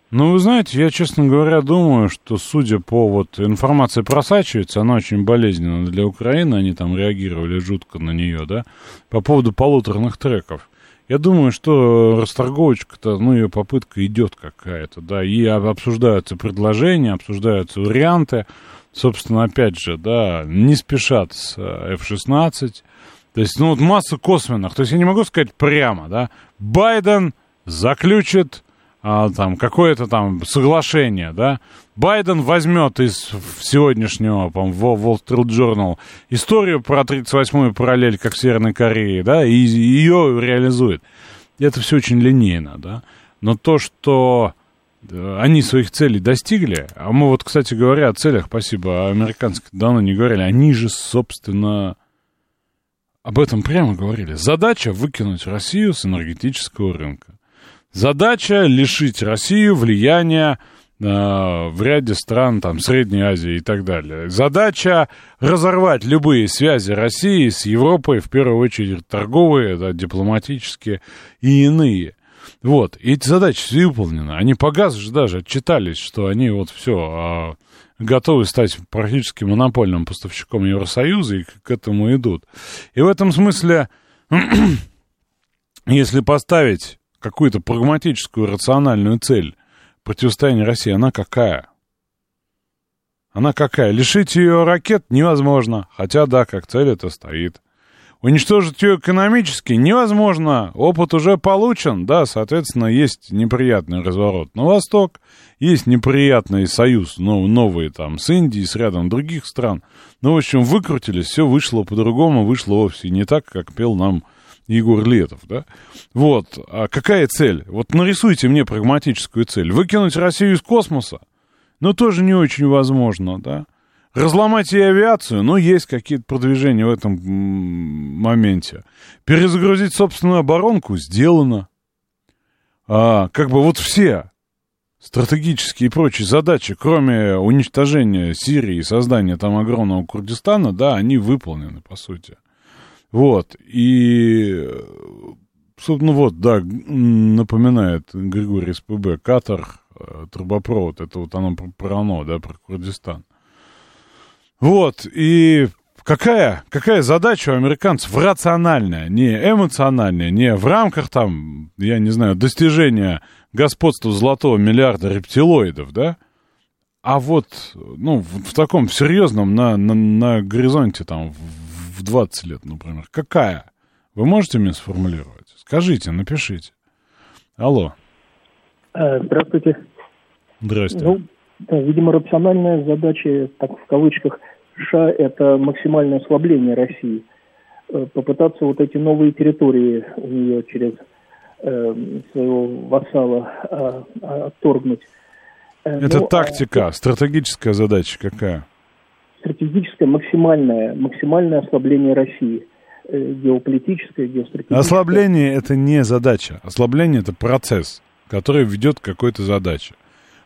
Ну, вы знаете, я, честно говоря, думаю, что, судя по вот информации просачивается, она очень болезненна для Украины, они там реагировали жутко на нее, да, по поводу полуторных треков. Я думаю, что расторговочка-то, ну, ее попытка идет какая-то, да, и об- обсуждаются предложения, обсуждаются варианты, собственно, опять же, да, не спешат с э, F-16, то есть, ну, вот масса косвенных, то есть я не могу сказать прямо, да, Байден заключит а, там какое-то там соглашение, да, Байден возьмет из сегодняшнего, по Wall Street Journal историю про 38-ю параллель, как в Северной Корее, да, и ее реализует. Это все очень линейно, да. Но то, что э, они своих целей достигли, а мы вот, кстати говоря, о целях, спасибо, американских давно не говорили, они же, собственно, об этом прямо говорили. Задача выкинуть Россию с энергетического рынка. Задача лишить Россию влияния в ряде стран, там, Средней Азии и так далее. Задача разорвать любые связи России с Европой, в первую очередь торговые, да, дипломатические и иные. Вот, и эти задачи выполнены. Они по газу же даже отчитались, что они вот все э, готовы стать практически монопольным поставщиком Евросоюза и к этому идут. И в этом смысле, (clears throat) если поставить какую-то прагматическую, рациональную цель противостояния России, она какая? Она какая? Лишить ее ракет невозможно, хотя да, как цель это стоит. Уничтожить ее экономически невозможно. Опыт уже получен, да, соответственно, есть неприятный разворот на восток, есть неприятный союз, ну, новый там с Индией, с рядом других стран. Ну, в общем, выкрутились, все вышло по-другому, вышло вовсе не так, как пел нам Егор Летов, да? Вот, а какая цель? Вот нарисуйте мне прагматическую цель. Выкинуть Россию из космоса? Ну, тоже не очень возможно, да? Разломать и авиацию, ну, есть какие-то продвижения в этом моменте. Перезагрузить собственную оборонку сделано. А, как бы вот все стратегические и прочие задачи, кроме уничтожения Сирии и создания там огромного Курдистана, да, они выполнены, по сути. Вот, и, собственно, вот, да, напоминает Григорий СПБ, Катар, э, трубопровод, это вот оно про, про оно, да, про Курдистан. Вот, и какая, какая задача у американцев рациональная, не эмоциональная, не в рамках там, я не знаю, достижения господства золотого миллиарда рептилоидов, да, а вот, ну, в, в таком серьезном, на, на, на горизонте там, в, в 20 лет, например, какая? Вы можете мне сформулировать? Скажите, напишите. Алло.
Э, здравствуйте.
Здрасте.
Ну, да, видимо, рациональная задача, так в кавычках, США – это максимальное ослабление России. Э, попытаться вот эти новые территории у нее через э, своего вассала э, отторгнуть.
Э, это ну, тактика, а, стратегическая задача какая?
Стратегическое максимальное, максимальное ослабление России. Э, геополитическое, геостратегическое.
Ослабление – это не задача. Ослабление – это процесс, который ведет к какой-то задаче.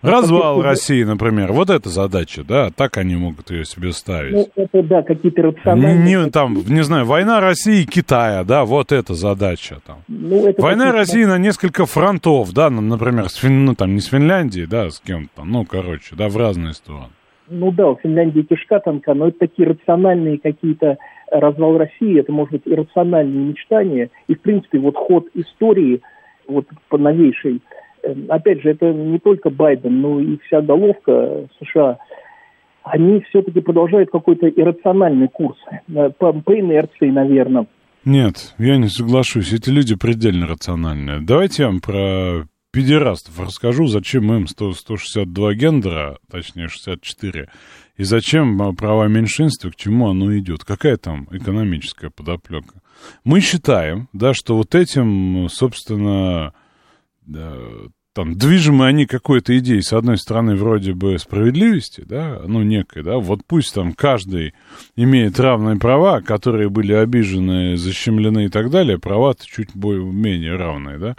Развал России, например, вот эта задача, да, так они могут ее себе ставить. Ну,
это, да, какие-то рациональные...
Не, там, не знаю, война России и Китая, да, вот эта задача там.
Ну, это
война России на несколько фронтов, да, ну, например, с Фин... ну, там, не с Финляндией, да, с кем-то, ну, короче, да, в разные стороны.
Ну да, у Финляндии кишка тонка, но это такие рациональные какие-то развал России, это может быть иррациональные мечтания, и, в принципе, вот ход истории, вот по новейшей, Эм, опять же, это не только Байден, но и вся головка США, они все-таки продолжают какой-то иррациональный курс, э, по, по инерции, наверное.
Нет, я не соглашусь. Эти люди предельно рациональные. Давайте я вам про педерастов расскажу, зачем им 100, 162 гендера, точнее 64, и зачем а, права меньшинства, к чему оно идет, какая там экономическая подоплека. Мы считаем, да, что вот этим, собственно, там, движимы они какой-то идеей, с одной стороны, вроде бы справедливости, да, ну, некой, да, вот пусть там каждый имеет равные права, которые были обижены, защемлены и так далее, права-то чуть более, менее равные, да.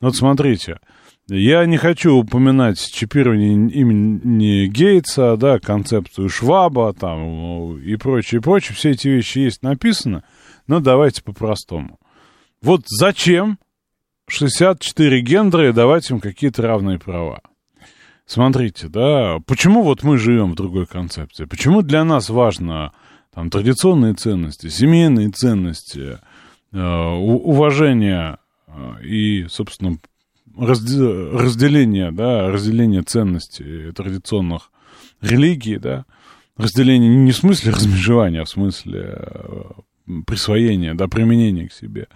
Вот смотрите, я не хочу упоминать чипирование имени Гейтса, да, концепцию Шваба, там, и прочее, прочее, все эти вещи есть написано, но давайте по-простому. Вот зачем 64 гендера и давать им какие-то равные права. Смотрите, да, почему вот мы живем в другой концепции? Почему для нас важно там традиционные ценности, семейные ценности, э, уважение э, и, собственно, разделение, да, разделение ценностей традиционных религий, да, разделение не в смысле (laughs) размежевания, а в смысле э, присвоения, да, применения к себе.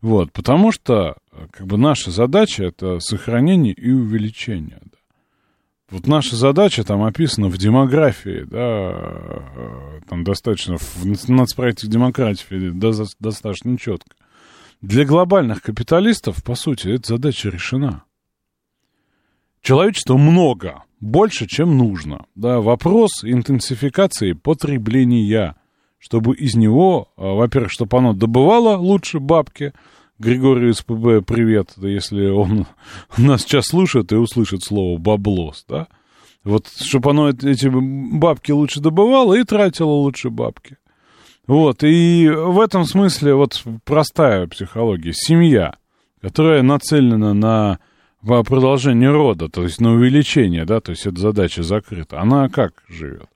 Вот, потому что, как бы, наша задача — это сохранение и увеличение, да. Вот наша задача там описана в демографии, да, там достаточно, в нацпроекте демократии достаточно четко. Для глобальных капиталистов, по сути, эта задача решена. Человечества много, больше, чем нужно. Да, вопрос интенсификации потребления – чтобы из него, а, во-первых, чтобы оно добывало лучше бабки, Григорию СПБ привет, если он (laughs) нас сейчас слушает и услышит слово «баблос», да, вот, чтобы оно эти бабки лучше добывало и тратило лучше бабки. Вот, и в этом смысле вот простая психология. Семья, которая нацелена на продолжение рода, то есть на увеличение, да, то есть эта задача закрыта, она как живет?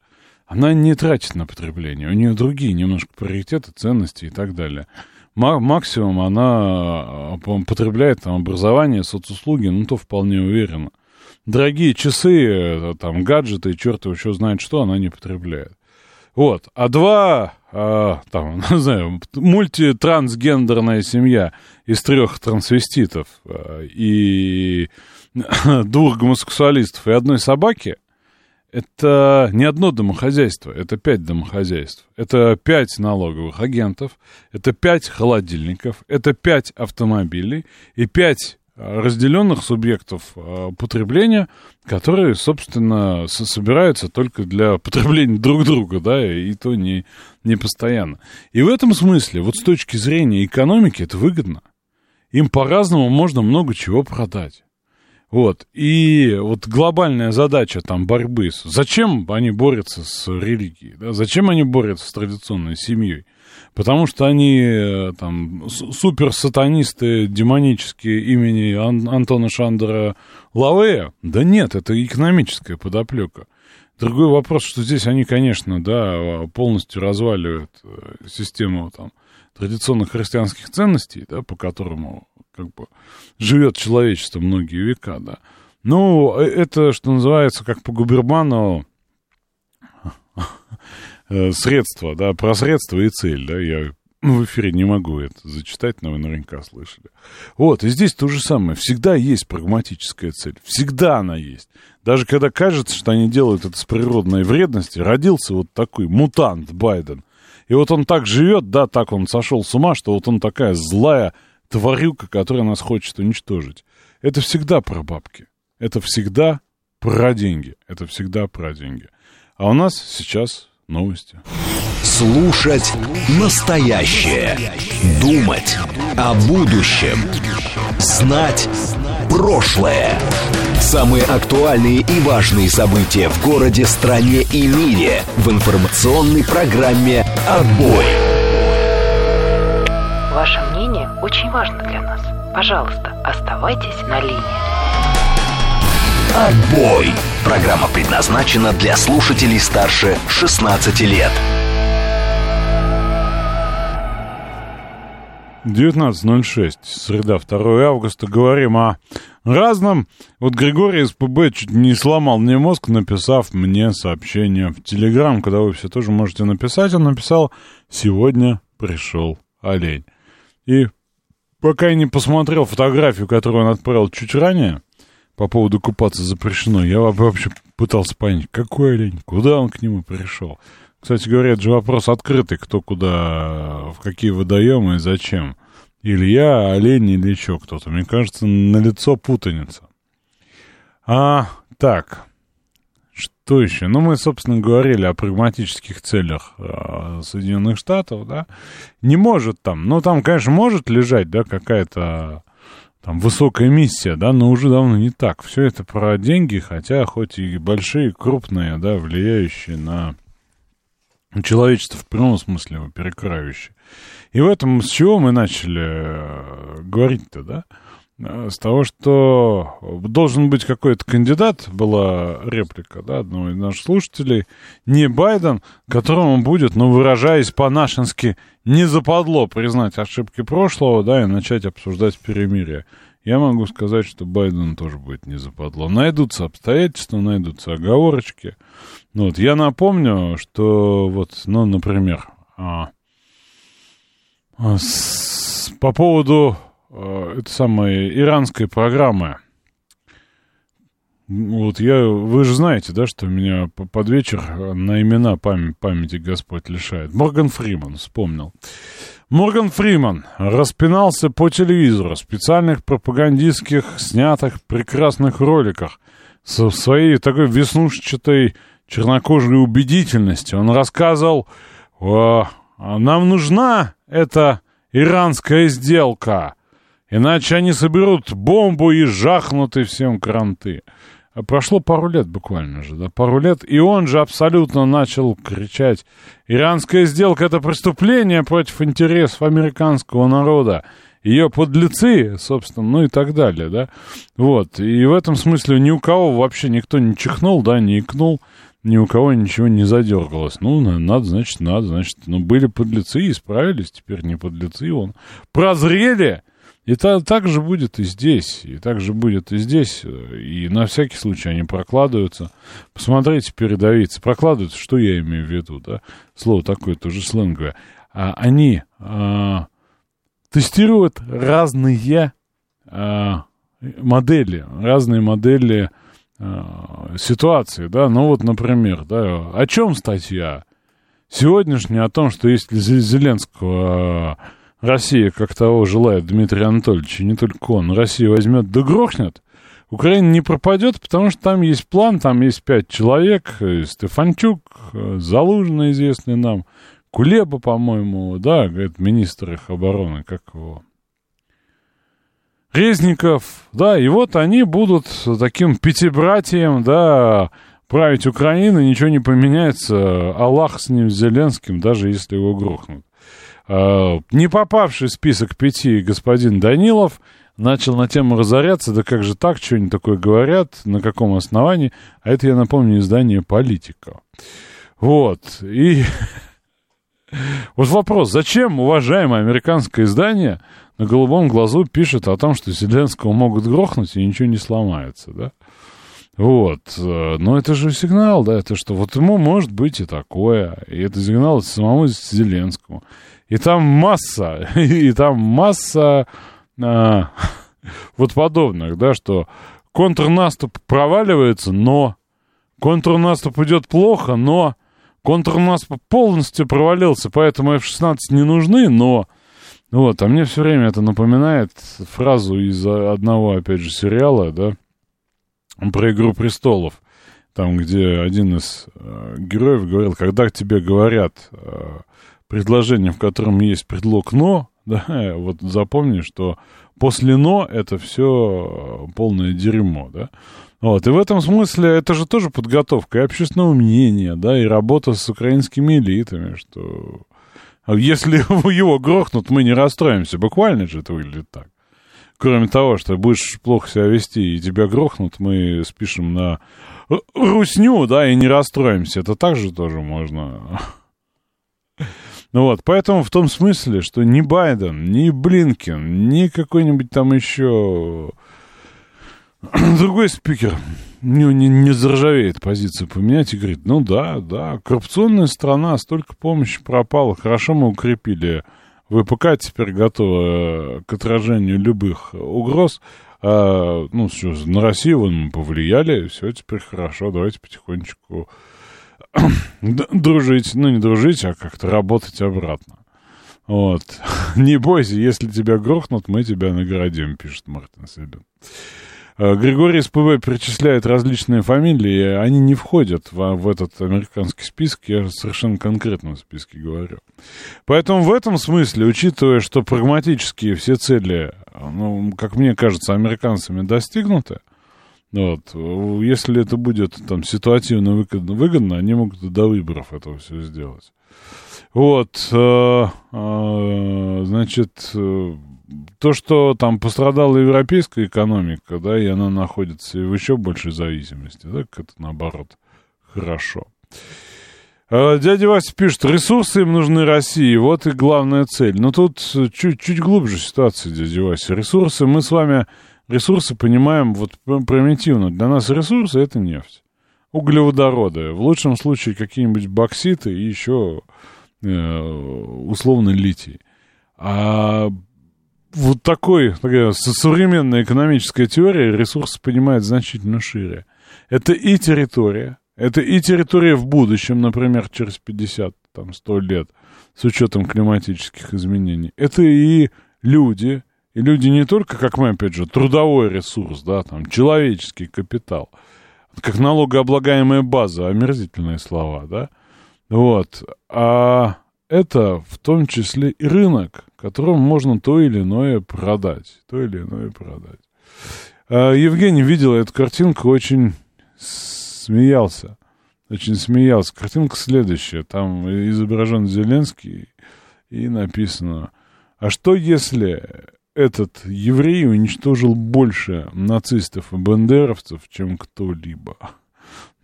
Она не тратит на потребление, у нее другие немножко приоритеты, ценности и так далее. Максимум она э, потребляет там образование, соцуслуги, ну то вполне уверенно. Дорогие часы, э, там, гаджеты, черт его еще знает что, она не потребляет. Вот. А два, а, там, (laughs) не знаю, мультитрансгендерная семья из трех трансвеститов а, и (laughs) двух гомосексуалистов и одной собаки, это не одно домохозяйство, это пять домохозяйств. Это пять налоговых агентов, это пять холодильников, это пять автомобилей и пять разделенных субъектов э, потребления, которые, собственно, собираются только для (laughs) потребления друг друга, да, и то не, не постоянно. И в этом смысле, вот с точки зрения экономики, это выгодно. Им по-разному можно много чего продать. Вот. И вот глобальная задача там борьбы. Зачем они борются с религией? Да? Зачем они борются с традиционной семьей? Потому что они э, там суперсатанисты демонические имени Ан- Антона Шандера Лавея? Да нет, это экономическая подоплека. Другой вопрос, что здесь они, конечно, да, полностью разваливают э, систему там, традиционных христианских ценностей, да, по которому как бы живет человечество многие века, да. Ну, э, это, что называется, как по Губерману, Э, средства, да, про средства и цель, да, я в эфире не могу это зачитать, но вы наверняка слышали. Вот, и здесь то же самое. Всегда есть прагматическая цель. Всегда она есть. Даже когда кажется, что они делают это с природной вредности, родился вот такой мутант Байден. И вот он так живет, да, так он сошел с ума, что вот он такая злая тварюка, которая нас хочет уничтожить. Это всегда про бабки. Это всегда про деньги. Это всегда про деньги. А у нас сейчас Новости.
Слушать настоящее. Думать о будущем. Знать прошлое. Самые актуальные и важные события в городе, стране и мире в информационной программе «Отбой».
Ваше мнение очень важно для нас. Пожалуйста, оставайтесь на линии.
Отбой! Программа предназначена для слушателей старше 16 лет.
19.06, среда, 2 августа. Говорим о разном. Вот Григорий из ПБ чуть не сломал мне мозг, написав мне сообщение в Телеграм, когда вы все тоже можете написать. Он написал «Сегодня пришел олень». И пока я не посмотрел фотографию, которую он отправил чуть ранее, по поводу купаться запрещено. Я вообще пытался понять, какой олень, куда он к нему пришел. Кстати говоря, это же вопрос открытый, кто куда, в какие водоемы и зачем. Или я, олень, или еще кто-то. Мне кажется, на лицо путаница. А, так, что еще? Ну, мы, собственно, говорили о прагматических целях э, Соединенных Штатов, да. Не может там, ну, там, конечно, может лежать, да, какая-то там высокая миссия, да, но уже давно не так. Все это про деньги, хотя хоть и большие, крупные, да, влияющие на человечество в прямом смысле, перекраивающие. И в этом с чего мы начали э, говорить-то, да? Э, с того, что должен быть какой-то кандидат, была реплика, да, одного из наших слушателей, не Байден, которому будет, ну, выражаясь по-нашенски, не западло признать ошибки прошлого, да, и начать обсуждать перемирие. Я могу сказать, что Байдену тоже будет не западло. Найдутся обстоятельства, найдутся оговорочки. Ну, вот, я напомню, что вот, ну, например, а, с, по поводу а, этой самой иранской программы, вот я, вы же знаете, да, что меня под вечер на имена память, памяти Господь лишает. Морган Фриман, вспомнил. Морган Фриман распинался по телевизору в специальных пропагандистских, снятых прекрасных роликах со своей такой веснушчатой чернокожей убедительностью. Он рассказывал а нам нужна эта иранская сделка, иначе они соберут бомбу и жахнут и всем кранты. Прошло пару лет буквально же, да, пару лет, и он же абсолютно начал кричать, иранская сделка — это преступление против интересов американского народа, ее подлецы, собственно, ну и так далее, да, вот, и в этом смысле ни у кого вообще никто не чихнул, да, не икнул, ни у кого ничего не задергалось. Ну, надо, значит, надо, значит, ну, были подлецы, исправились, теперь не подлецы, он прозрели, и та, так же будет и здесь, и так же будет и здесь, и на всякий случай они прокладываются. Посмотрите, передовицы, прокладываются, что я имею в виду, да? Слово такое тоже сленговое. А, они а, тестируют разные а, модели, разные модели ситуации, да? Ну вот, например, да, о чем статья? Сегодняшняя о том, что если Зеленского Россия, как того желает Дмитрий Анатольевич, и не только он, Россия возьмет да грохнет, Украина не пропадет, потому что там есть план, там есть пять человек, э, Стефанчук, э, Залужный известный нам, Кулеба, по-моему, да, говорит, министр их обороны, как его, Резников, да, и вот они будут таким пятибратием, да, править Украиной, ничего не поменяется, Аллах с ним, с Зеленским, даже если его грохнут. Э, не попавший в список пяти господин Данилов начал на тему разоряться, да как же так, что они такое говорят, на каком основании, а это, я напомню, издание «Политика». Вот, и (laughs) вот вопрос, зачем уважаемое американское издание на голубом глазу пишет о том, что Зеленского могут грохнуть и ничего не сломается, да? Вот, э, но это же сигнал, да, это что вот ему может быть и такое, и это сигнал самому Зеленскому. И там масса, (laughs) и там масса а, (laughs) вот подобных, да, что контрнаступ проваливается, но контрнаступ идет плохо, но контрнаступ полностью провалился, поэтому F-16 не нужны, но... Вот, а мне все время это напоминает фразу из одного, опять же, сериала, да, про «Игру престолов», там, где один из э, героев говорил, когда тебе говорят, э, предложение, в котором есть предлог «но», (laughs) да, вот запомни, что после «но» это все полное дерьмо, да. Вот, и в этом смысле это же тоже подготовка и общественного мнения, да, и работа с украинскими элитами, что если (laughs) его грохнут, мы не расстроимся. Буквально же это выглядит так. Кроме того, что будешь плохо себя вести и тебя грохнут, мы спишем на русню, да, и не расстроимся. Это также тоже можно. (laughs) Ну вот, поэтому в том смысле, что ни Байден, ни Блинкен, ни какой-нибудь там еще (clears throat) другой спикер не, не, не заржавеет позицию поменять и говорит, ну да, да, коррупционная страна, столько помощи пропало, хорошо мы укрепили ВПК, теперь готова к отражению любых угроз, а, ну, все, на Россию вон мы повлияли, все, теперь хорошо, давайте потихонечку (clears throat) дружить, ну не дружить, а как-то работать обратно. Вот. (laughs) Не бойся, если тебя грохнут, мы тебя наградим, пишет Мартин Селин. А, Григорий СПВ перечисляет различные фамилии, они не входят в, в этот американский список, я совершенно конкретно в списке говорю. Поэтому в этом смысле, учитывая, что прагматические все цели, ну, как мне кажется, американцами достигнуты, вот. Если это будет там ситуативно выгодно, выгодно они могут до выборов этого все сделать. Вот, э, э, значит, э, то, что там пострадала европейская экономика, да, и она находится в еще большей зависимости, да, это наоборот хорошо. Э, дядя Вася пишет, ресурсы им нужны России, вот и главная цель. Но тут чуть-чуть глубже ситуация, дядя Вася. Ресурсы мы с вами Ресурсы понимаем вот примитивно. Для нас ресурсы — это нефть. Углеводороды. В лучшем случае какие-нибудь бокситы и еще э, условный литий. А вот такой, такая современная экономическая теория ресурсы понимает значительно шире. Это и территория, это и территория в будущем, например, через 50, там, 100 лет, с учетом климатических изменений. Это и люди, и люди не только, как мы, опять же, трудовой ресурс, да, там, человеческий капитал, как налогооблагаемая база, омерзительные слова, да, вот, а это в том числе и рынок, которому можно то или иное продать. То или иное продать. А, Евгений видел эту картинку, очень смеялся. Очень смеялся. Картинка следующая. Там изображен Зеленский и написано, а что если этот еврей уничтожил больше нацистов и бандеровцев, чем кто-либо? (laughs)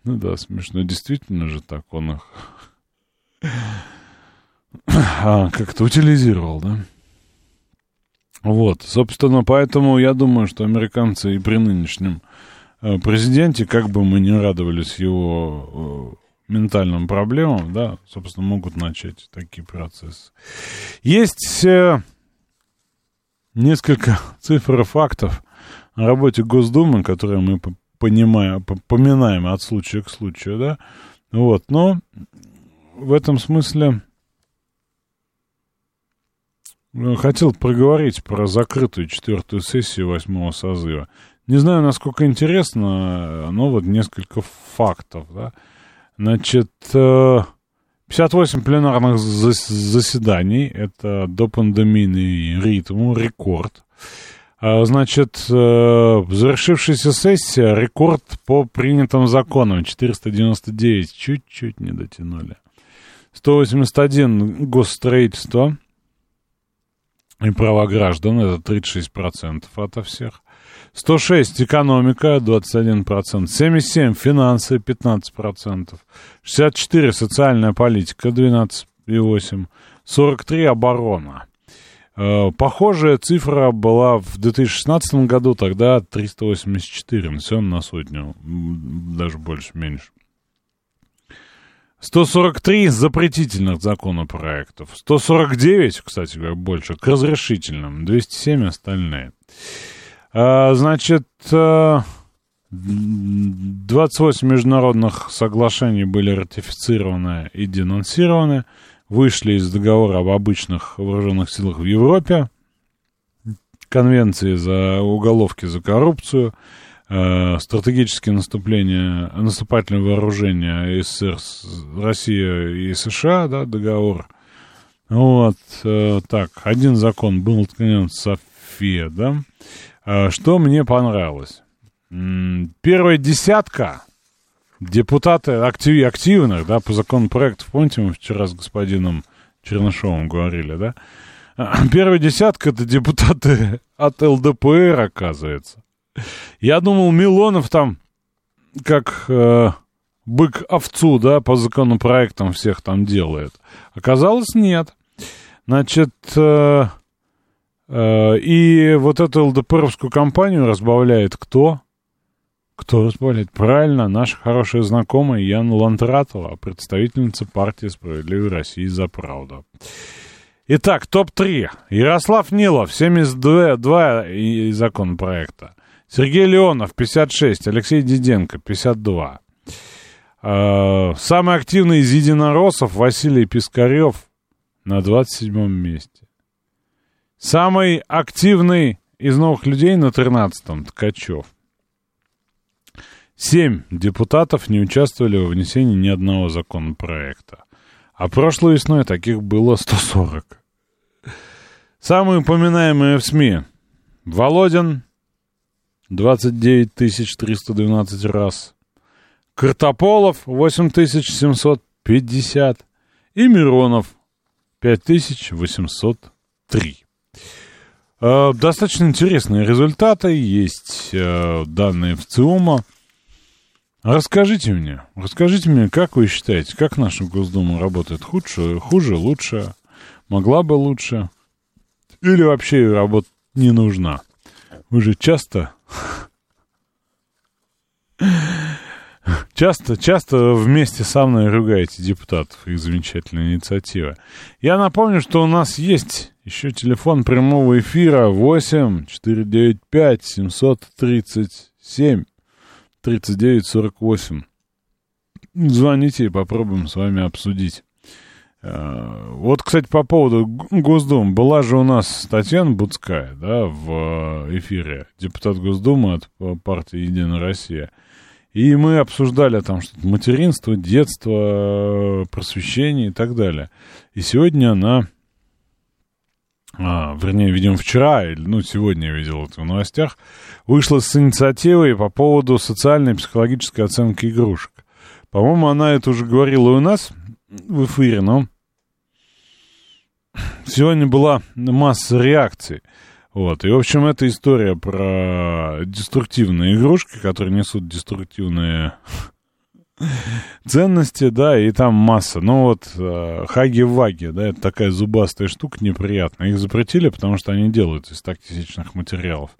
Ну да, смешно. Действительно же так он их (clears throat) а, как-то утилизировал, да? Вот, собственно, поэтому я думаю, что американцы и при нынешнем э, президенте, как бы мы ни радовались его э, ментальным проблемам, да, собственно, могут начать такие процессы. Есть э, несколько (laughs) цифр и фактов о работе Госдумы, которые мы понимаем, поминаем от случая к случаю, да, вот, но в этом смысле хотел проговорить про закрытую четвертую сессию восьмого созыва. Не знаю, насколько интересно, но вот несколько фактов, да. Значит, 58 э, пленарных заседаний, это до пандемийный ритм, рекорд. А, значит, э, завершившаяся сессия, рекорд по принятым законам, 499, чуть-чуть не дотянули. 181 госстроительство и права граждан, это 36% ото всех. 106 экономика, 21%. 77 финансы, 15%. 64 социальная политика, 12,8%. 43 оборона. Э, похожая цифра была в 2016 году, тогда 384, населен на сотню, даже больше, меньше. 143 запретительных законопроектов, 149, кстати говоря, больше, к разрешительным, 207 остальные. А, значит, 28 э, международных соглашений были ратифицированы и денонсированы, вышли из договора об обычных вооруженных силах в Европе, конвенции за уголовки за коррупцию, стратегические наступления, наступательные вооружения СССР, Россия и США, да, договор. Вот, э, так, один закон был отклонен София, да. Э, что мне понравилось? Первая десятка депутаты актив, активных, да, по законопроекту, помните, мы вчера с господином Чернышовым говорили, да? (clears throat) Первая десятка — это депутаты от ЛДПР, оказывается. Я думал, Милонов там как э, бык овцу, да, по законопроектам всех там делает. Оказалось, нет. Значит, э, э, и вот эту ЛДПРовскую компанию разбавляет кто? Кто разбавляет? Правильно, наша хорошая знакомая Яна Лантратова, представительница партии «Справедливой России за правду». Итак, топ-3. Ярослав Нилов, 72 законопроекта. Сергей Леонов, 56. Алексей Диденко, 52. А, самый активный из единороссов Василий Пискарев на 27 месте. Самый активный из новых людей на 13-м Ткачев. Семь депутатов не участвовали во внесении ни одного законопроекта. А прошлой весной таких было 140. Самые упоминаемые в СМИ. Володин 29 312 раз. Картополов 8750 и Миронов 5803. Э, достаточно интересные результаты. Есть э, данные в ЦИОМа. Расскажите мне, расскажите мне, как вы считаете, как наша Госдума работает? Худше, хуже, лучше? Могла бы лучше? Или вообще работа не нужна? Вы же часто... Часто, часто вместе со мной ругаете депутатов, их замечательная инициатива. Я напомню, что у нас есть еще телефон прямого эфира 8 495 737 3948. Звоните и попробуем с вами обсудить. Э, вот, кстати, по поводу Госдумы. Была же у нас Татьяна Буцкая, да, в эфире, депутат Госдумы от партии «Единая Россия». И мы обсуждали там что-то материнство, детство, просвещение и так далее. И сегодня она, а, вернее, видимо, вчера, или, ну, сегодня я видел это в новостях, вышла с инициативой по поводу социальной и психологической оценки игрушек. По-моему, она это уже говорила у нас в эфире, но сегодня была масса реакций. Вот, и, в общем, эта история про деструктивные игрушки, которые несут деструктивные ценности, да, и там масса. Ну вот, э, хаги-ваги, да, это такая зубастая штука неприятная. Их запретили, потому что они делают из тактичных материалов.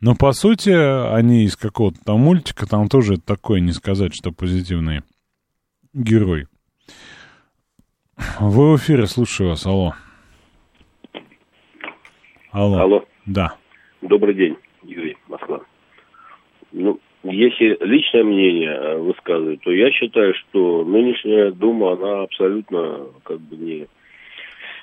Но, по сути, они из какого-то там мультика, там тоже такое не сказать, что позитивный герой. Вы в эфире, слушаю вас, алло. Алло.
Алло.
Да.
Добрый день, Юрий, Москва. Ну, если личное мнение э, высказывать, то я считаю, что нынешняя Дума, она абсолютно как бы не,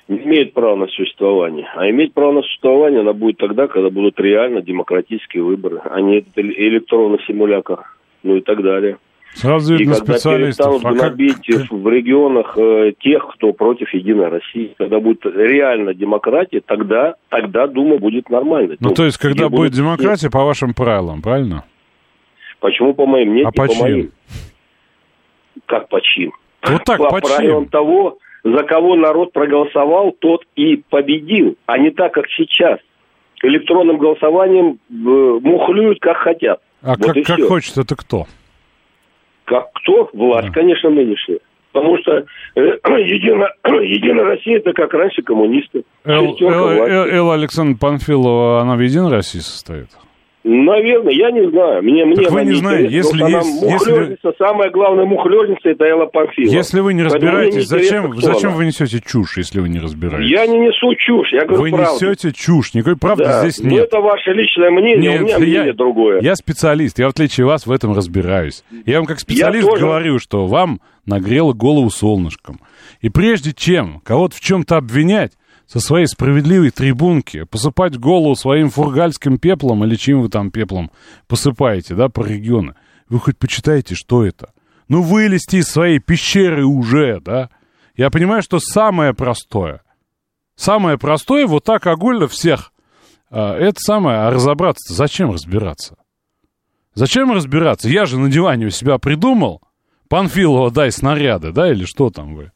не имеет права на существование. А иметь право на существование она будет тогда, когда будут реально демократические выборы, а не электронный симулятор, ну и так далее.
Сразу
И когда перестанут
А как-
гнобить в регионах э, тех, кто против Единой России, когда будет реально демократия, тогда, тогда Дума будет нормальной.
Ну, то есть, когда будет демократия по вашим правилам, правильно?
Почему по моим? Нет,
А по
по
чьим?
моим. Как по чьим?
Вот так,
по
по
правилам
чьим?
того, за кого народ проголосовал, тот и победил, а не так, как сейчас. Электронным голосованием э, мухлюют, как хотят.
А
Вот
как, как хочет, это кто?
Как кто? Власть,
Да.
конечно, нынешняя. Потому что э, (clears throat) Единая, (clears throat) Единая Россия это как раньше коммунисты.
Элла Александровна Панфилова, она в Единой России состоит?
Наверное, я не знаю. Мне, мне
Так вы
она
не знаете, если есть- если-
самая главная мухлёжница это Элла Памфилова.
Если вы не
мне
разбираетесь, зачем, зачем вы несете чушь, если вы не разбираетесь?
Я не несу чушь, я говорю
Вы
правду.
несете чушь, никакой правды
Да,
здесь нет.
это ваше личное мнение, у меня
я,
мнение другое.
я специалист, я в отличие от вас в этом разбираюсь. Я вам как специалист
тоже.
говорю, что вам нагрело голову солнышком. И прежде чем кого-то в чем-то обвинять, со своей справедливой трибунки, посыпать голову своим фургальским пеплом или чем вы там пеплом посыпаете, да, по региону, вы хоть почитайте, что это. Ну, вылезти из своей пещеры уже, да. Я понимаю, что самое простое, самое простое, вот так огульно всех а, это самое, а разобраться зачем разбираться? Зачем разбираться? Я же на диване у себя придумал. Панфилова, дай снаряды, да, или что там вы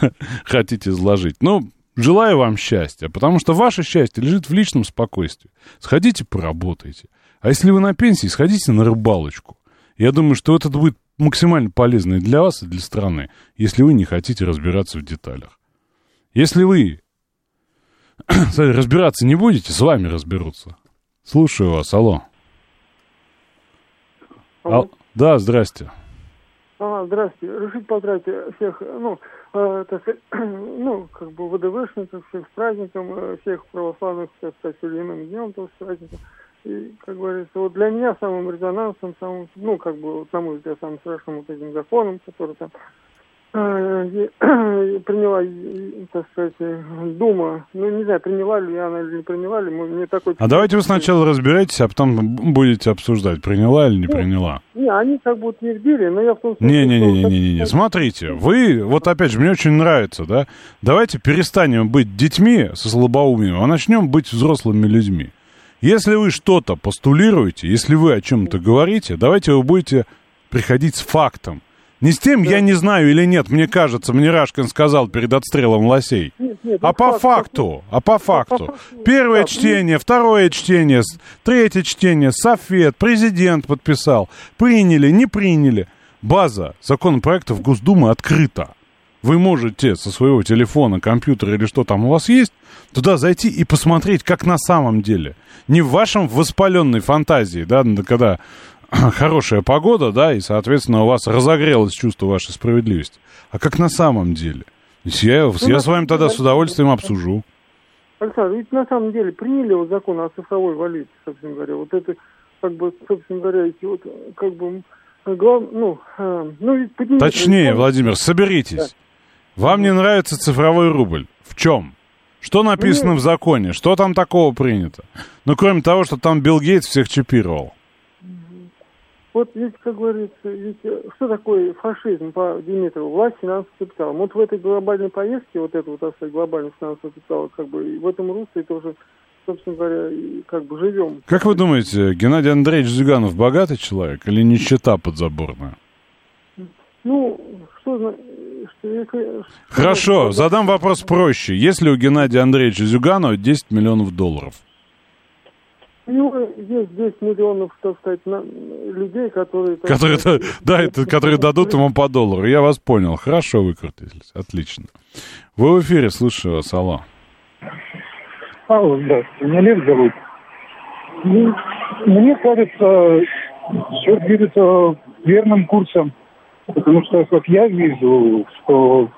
(laughs) хотите изложить? Ну, желаю вам счастья, потому что ваше счастье лежит в личном спокойствии. Сходите, поработайте. А если вы на пенсии, сходите на рыбалочку. Я думаю, что это будет максимально полезно и для вас, и для страны, если вы не хотите разбираться в деталях. Если вы (clears throat) разбираться не будете, с вами разберутся. Слушаю вас, алло. Ал- Да, здрасте.
А, здравствуйте. Решите поздравить всех, ну, так сказать, (clears throat) ну, как бы ВДВшников, всех с праздником, э, всех православных, так сказать, с иным днем, тоже с праздником. И, как говорится, вот для меня самым резонансом, самым, ну, как бы, вот, на мой взгляд, самым страшным вот этим законом, который там (clears throat) приняла, и, так сказать, э, Дума, ну, не знаю, приняла ли она или не приняла ли, мы- мне такой...
А давайте вы сначала разбирайтесь, а потом будете обсуждать, приняла или не
Ну,
приняла.
Не, они как будто твердили, но я в том смысле, что-
Не-не-не-не-не, смотрите, вы, вот опять же, мне очень нравится, да, давайте перестанем быть детьми со слабоумием, а начнем быть взрослыми людьми. Если вы что-то постулируете, если вы о чем-то говорите, давайте вы будете приходить с фактом. Не с тем, я не знаю или нет, мне кажется, мне Рашкин сказал перед отстрелом лосей.
Нет, нет,
А
ну,
по
факт,
факту, а по факту.
факту,
Первое
да,
чтение, второе чтение, третье чтение, Софет, президент подписал. Приняли, не приняли. База законопроектов Госдумы открыта. Вы можете со своего телефона, компьютера или что там у вас есть, туда зайти и посмотреть, как на самом деле. Не в вашем воспаленной фантазии, да, когда (clears throat) хорошая погода, да, и, соответственно, у вас разогрелось чувство вашей справедливости, а как на самом деле. То есть Я, я с вами тогда с удовольствием обсужу.
Александр, ведь на самом деле приняли вот закон о цифровой валюте, собственно говоря. Вот это, как бы, собственно говоря, эти вот, как бы, глав, ну, э, ну, ведь поднимите-
Точнее, Владимир, соберитесь. Вам не нравится цифровой рубль. В чем? Что написано в законе? Что там такого принято? Ну, кроме того, что там Билл Гейтс всех чипировал.
Вот ведь, как говорится, ведь э, что такое фашизм по Димитрову? Власть финансового капитала. Вот в этой глобальной повестке, вот это вот, так сказать, глобальный финансовый капитал, как бы и в этом русле тоже, собственно говоря, как бы живем.
Как вы думаете, Геннадий Андреевич Зюганов богатый человек или нищета подзаборная?
Ну, что что, если-
Хорошо,
что-
задам вопрос проще. Есть ли у Геннадия Андреевича Зюганова 10 миллионов долларов?
Ну, есть 10 миллионов, так сказать, на- людей, которые... так
Которые,
сказать,
да, это, которые дадут ему по доллару. Я вас понял. Хорошо выкрутились. Отлично. Вы в эфире, слушаю вас. Алло.
Алло, здравствуйте, меня Лев зовут. Ну, мне кажется, все движется верным курсом, потому что, как я вижу, что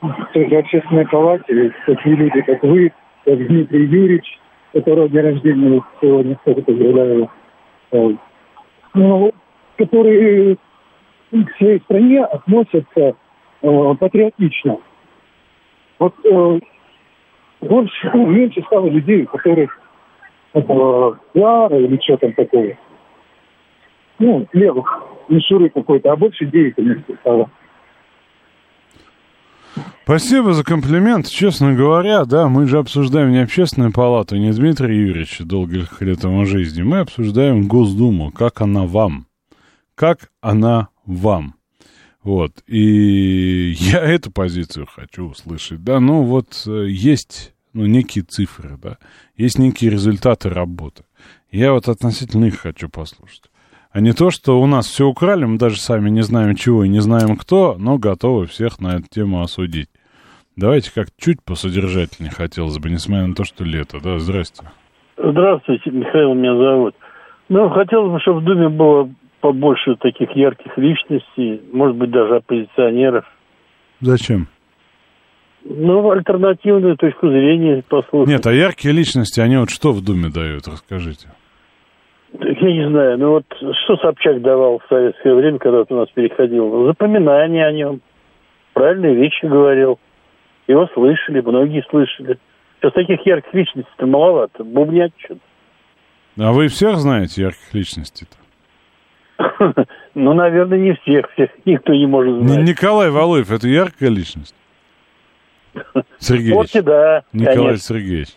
в той же общественной палате такие люди, как вы, как Дмитрий Юрьевич, которого день рождения сегодня, кстати, поздравляю, э, ну, которые к своей стране относятся э, патриотично. Вот э, больше, ну, меньше стало людей, у которых пиара или что там такое. Ну, левых, мишуры какой-то, а больше деятельности стало.
Спасибо за комплимент. Честно говоря, да, мы же обсуждаем не общественную палату, не Дмитрия Юрьевича долгих лет его жизни. Мы обсуждаем Госдуму, как она вам. Как она вам. Вот. И (laughs) я эту позицию хочу услышать. Да, ну вот э, есть ну, некие цифры, да, есть некие результаты работы. Я вот относительно их хочу послушать. А не то, что у нас все украли, мы даже сами не знаем чего и не знаем кто, но готовы всех на эту тему осудить. Давайте как чуть посодержательнее хотелось бы, несмотря на то, что лето. Да, здрасте.
Здравствуйте, Михаил меня зовут. Ну, хотелось бы, чтобы в Думе было побольше таких ярких личностей, может быть, даже оппозиционеров.
Зачем?
Ну, альтернативную точку зрения послушать.
Нет, а яркие личности, они вот что в Думе дают, расскажите.
Я не знаю, ну вот что Собчак давал в советское время, когда у нас переходил? Запоминания о нем. Правильные вещи говорил. Его слышали, многие слышали. Сейчас таких ярких личностей-то маловато. Бубнять что-то.
А вы всех знаете ярких личностей-то? (laughs)
Ну, наверное, не всех. Всех никто не может знать.
Николай Валуев, это яркая личность? (laughs) Сергеевич.
Да,
Николай
конечно.
Сергеевич.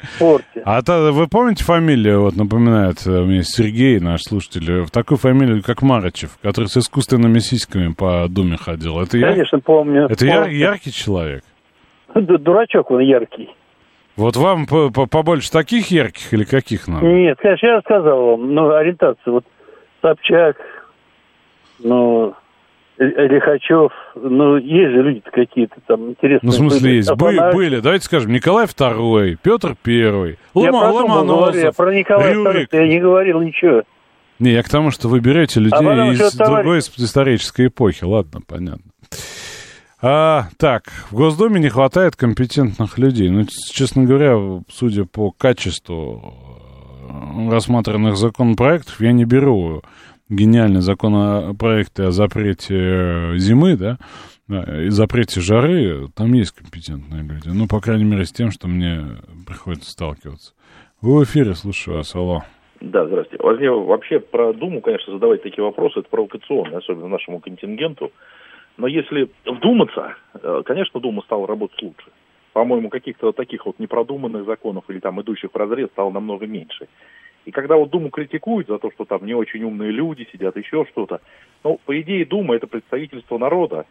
В спорте.
А то, вы помните фамилию, вот напоминает э, мне Сергей, наш слушатель, в такую фамилию, как Марычев, который с искусственными сиськами по Думе ходил. Это,
Конечно, помню.
это яр- яркий человек? (laughs)
Ду- Дурачок он яркий.
Вот вам по- по- побольше таких ярких или каких надо?
Нет, конечно, я сказал вам, ну, ориентация, вот Собчак, ну, Лихачев, ну, есть же люди какие-то там интересные.
Ну, в смысле,
были.
есть. Бы-
Афанасьев.
были, давайте скажем, Николай II, Петр
Я
Лома-
говорю, я
Ломоносов,
про Николая
Рюрик.
II, я не говорил ничего.
Не, я к тому, что вы берете людей
А потом
из другой ис- исторической эпохи. Ладно, понятно. А, так, в Госдуме не хватает компетентных людей. Ну, честно говоря, судя по качеству э, рассматриваемых законопроектов, я не беру гениальные законопроекты о запрете э, зимы, да, да, и запрете жары. Там есть компетентные люди. Ну, по крайней мере, с тем, что мне приходится сталкиваться. Вы в эфире, слушаю вас, алло.
Да, здравствуйте. Вообще про Думу, конечно, задавать такие вопросы, это провокационно, особенно нашему контингенту. Но если вдуматься, э, конечно, Дума стала работать лучше. По-моему, каких-то таких вот непродуманных законов или там идущих в разрез стало намного меньше. И когда вот Думу критикуют за то, что там не очень умные люди сидят, еще что-то, ну, по идее, Дума – это представительство народа,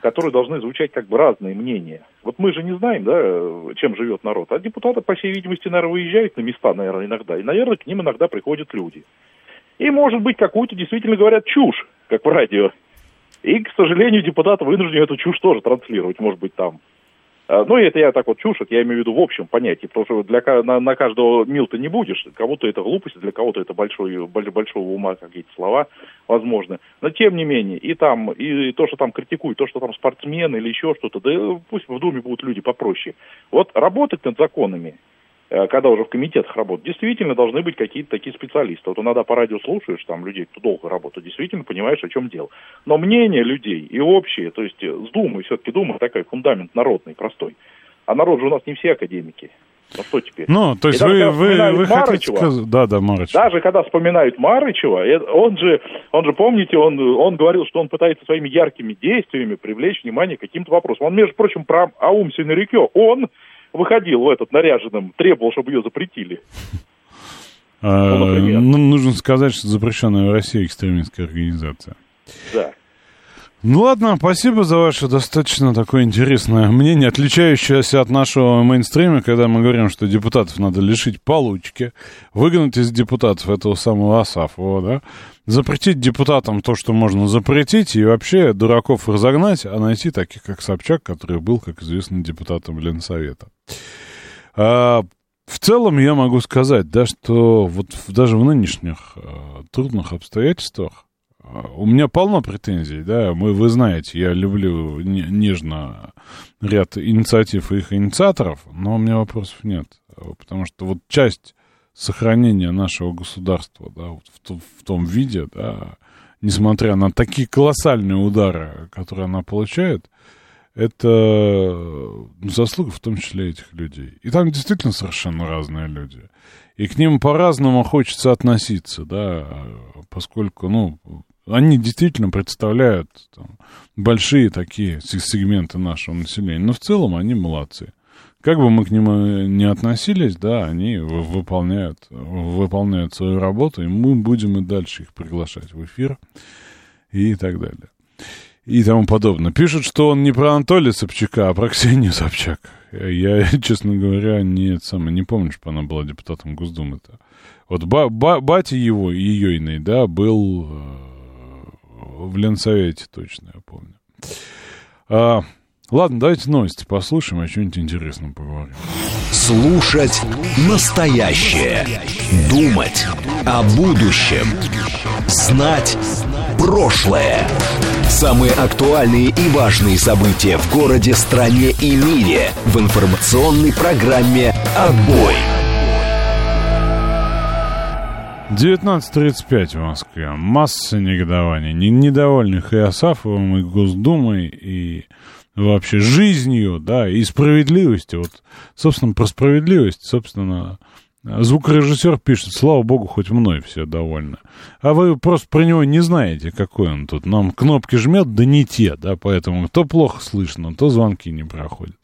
которые должны звучать как бы разные мнения. Вот мы же не знаем, да, чем живет народ. А депутаты, по всей видимости, наверное, выезжают на места, наверное, иногда. И, наверное, к ним иногда приходят люди. И, может быть, какую-то действительно говорят чушь, как в радио. И, к сожалению, депутаты вынуждены эту чушь тоже транслировать, может быть, там. А, Ну, это я так вот чушь, это я имею в виду в общем понятии, потому что для, на, на каждого мил ты не будешь, кого-то это глупость, для кого-то это большой, боль- большого ума какие-то слова, возможно. Но тем не менее, и там, и то, что там критикуют, то, что там спортсмены или еще что-то, да пусть в Думе будут люди попроще. Вот работать над законами, э, когда уже в комитетах работают, действительно должны быть какие-то такие специалисты. Вот иногда по радио слушаешь там людей, кто долго работает, действительно понимаешь, о чем дело. Но мнение людей и общее, то есть э, с Думой, все-таки Дума такой фундамент народный, простой. А народ же у нас не все академики. Ну что теперь?
Ну, то есть
И
вы, вы, вы хотите
Марычева,
сказать... Да, да, Марыч.
Даже когда вспоминают Марычева, э, он же, он же, помните, он, он говорил, что он пытается своими яркими действиями привлечь внимание к каким-то вопросам. Он, между прочим, про Аум Синарикё, он выходил в этот наряженным, требовал, чтобы ее запретили.
А,
Ну,
ну, нужно сказать, что запрещенная в России экстремистская организация.
Да.
Ну ладно, спасибо за ваше достаточно такое интересное мнение, отличающееся от нашего мейнстрима, когда мы говорим, что депутатов надо лишить получки, выгнать из депутатов этого самого Асафова, да, запретить депутатам то, что можно запретить, и вообще дураков разогнать, а найти таких, как Собчак, который был, как известно, депутатом Ленсовета. А, в целом я могу сказать, да, что вот даже в нынешних э, трудных обстоятельствах у меня полно претензий, да, мы, вы знаете, я люблю не- нежно ряд инициатив и их инициаторов, но у меня вопросов нет, потому что вот часть сохранения нашего государства, да, вот в, в том виде, да, несмотря на такие колоссальные удары, которые она получает, это заслуга в том числе этих людей. И там действительно совершенно разные люди. И к ним по-разному хочется относиться, да, поскольку, ну, они действительно представляют там, большие такие сегменты нашего населения. Но в целом они молодцы. Как бы мы к ним э, не относились, да, они вы- выполняют, выполняют свою работу, и мы будем и дальше их приглашать в эфир и так далее. И тому подобное. Пишут, что он не про Анатолия Собчака, а про Ксению Собчак. Я, (laughs) честно говоря, не, самое, не помню, что она была депутатом Госдумы-то. Вот ба, ба- батя его, ее иной, да, был э, в Ленсовете, точно, я помню. А, ладно, давайте новости послушаем, о чем-нибудь интересном поговорим.
Слушать настоящее. Думать о будущем. Знать прошлое. Самые актуальные и важные события в городе, стране и мире в информационной программе «Отбой».
19.35 в Москве. Масса негодований. Не- Недовольных и Асафовым, и Госдумой, и вообще жизнью, да, и справедливостью. Вот, собственно, про справедливость, собственно, звукорежиссер пишет, слава богу, хоть мной все довольны. А вы просто про него не знаете, какой он тут. Нам кнопки жмет, да не те, да, поэтому то плохо слышно, то звонки не проходят.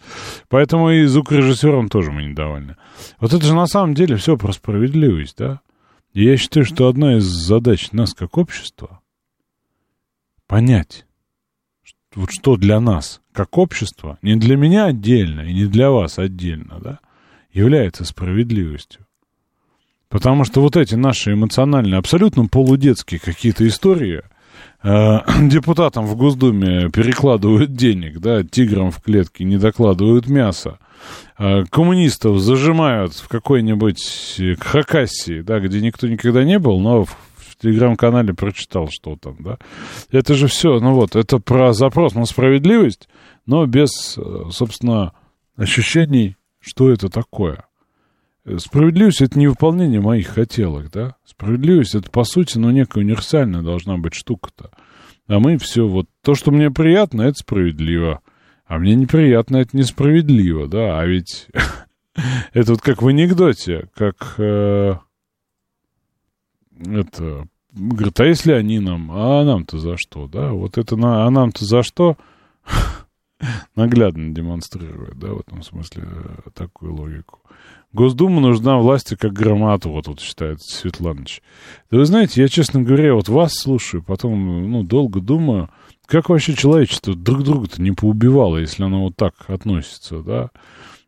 Поэтому и звукорежиссером тоже мы недовольны. Вот это же на самом деле все про справедливость, да? Я считаю, что одна из задач нас как общества понять, вот что для нас как общество, не для меня отдельно и не для вас отдельно, да, является справедливостью. Потому что вот эти наши эмоциональные, абсолютно полудетские какие-то истории, э, (clears throat) депутатам в Госдуме перекладывают денег, да, тиграм в клетке не докладывают мясо, коммунистов зажимают в какой-нибудь э, Хакассии, да, где никто никогда не был, но в, телеграм-канале прочитал, что там, да. Это же все, ну вот, это про запрос на справедливость, но без, э, собственно, ощущений, что это такое. Э, Справедливость — это не выполнение моих хотелок, да? Справедливость — это, по сути, ну, некая универсальная должна быть штука-то. А мы все вот... То, что мне приятно, это справедливо. А мне неприятно, это несправедливо, да? А ведь (laughs) это вот как в анекдоте, как... э, это... Говорит, а если они нам? А нам-то за что, да? Вот это на... А нам-то за что? (laughs) Наглядно демонстрирует, да, в этом смысле э, такую логику. Госдума нужна власти как громада, вот тут считает Светланыч. Да вы знаете, я, честно говоря, вот вас слушаю, потом, ну, долго думаю, как вообще человечество друг друга-то не поубивало, если оно вот так относится, да?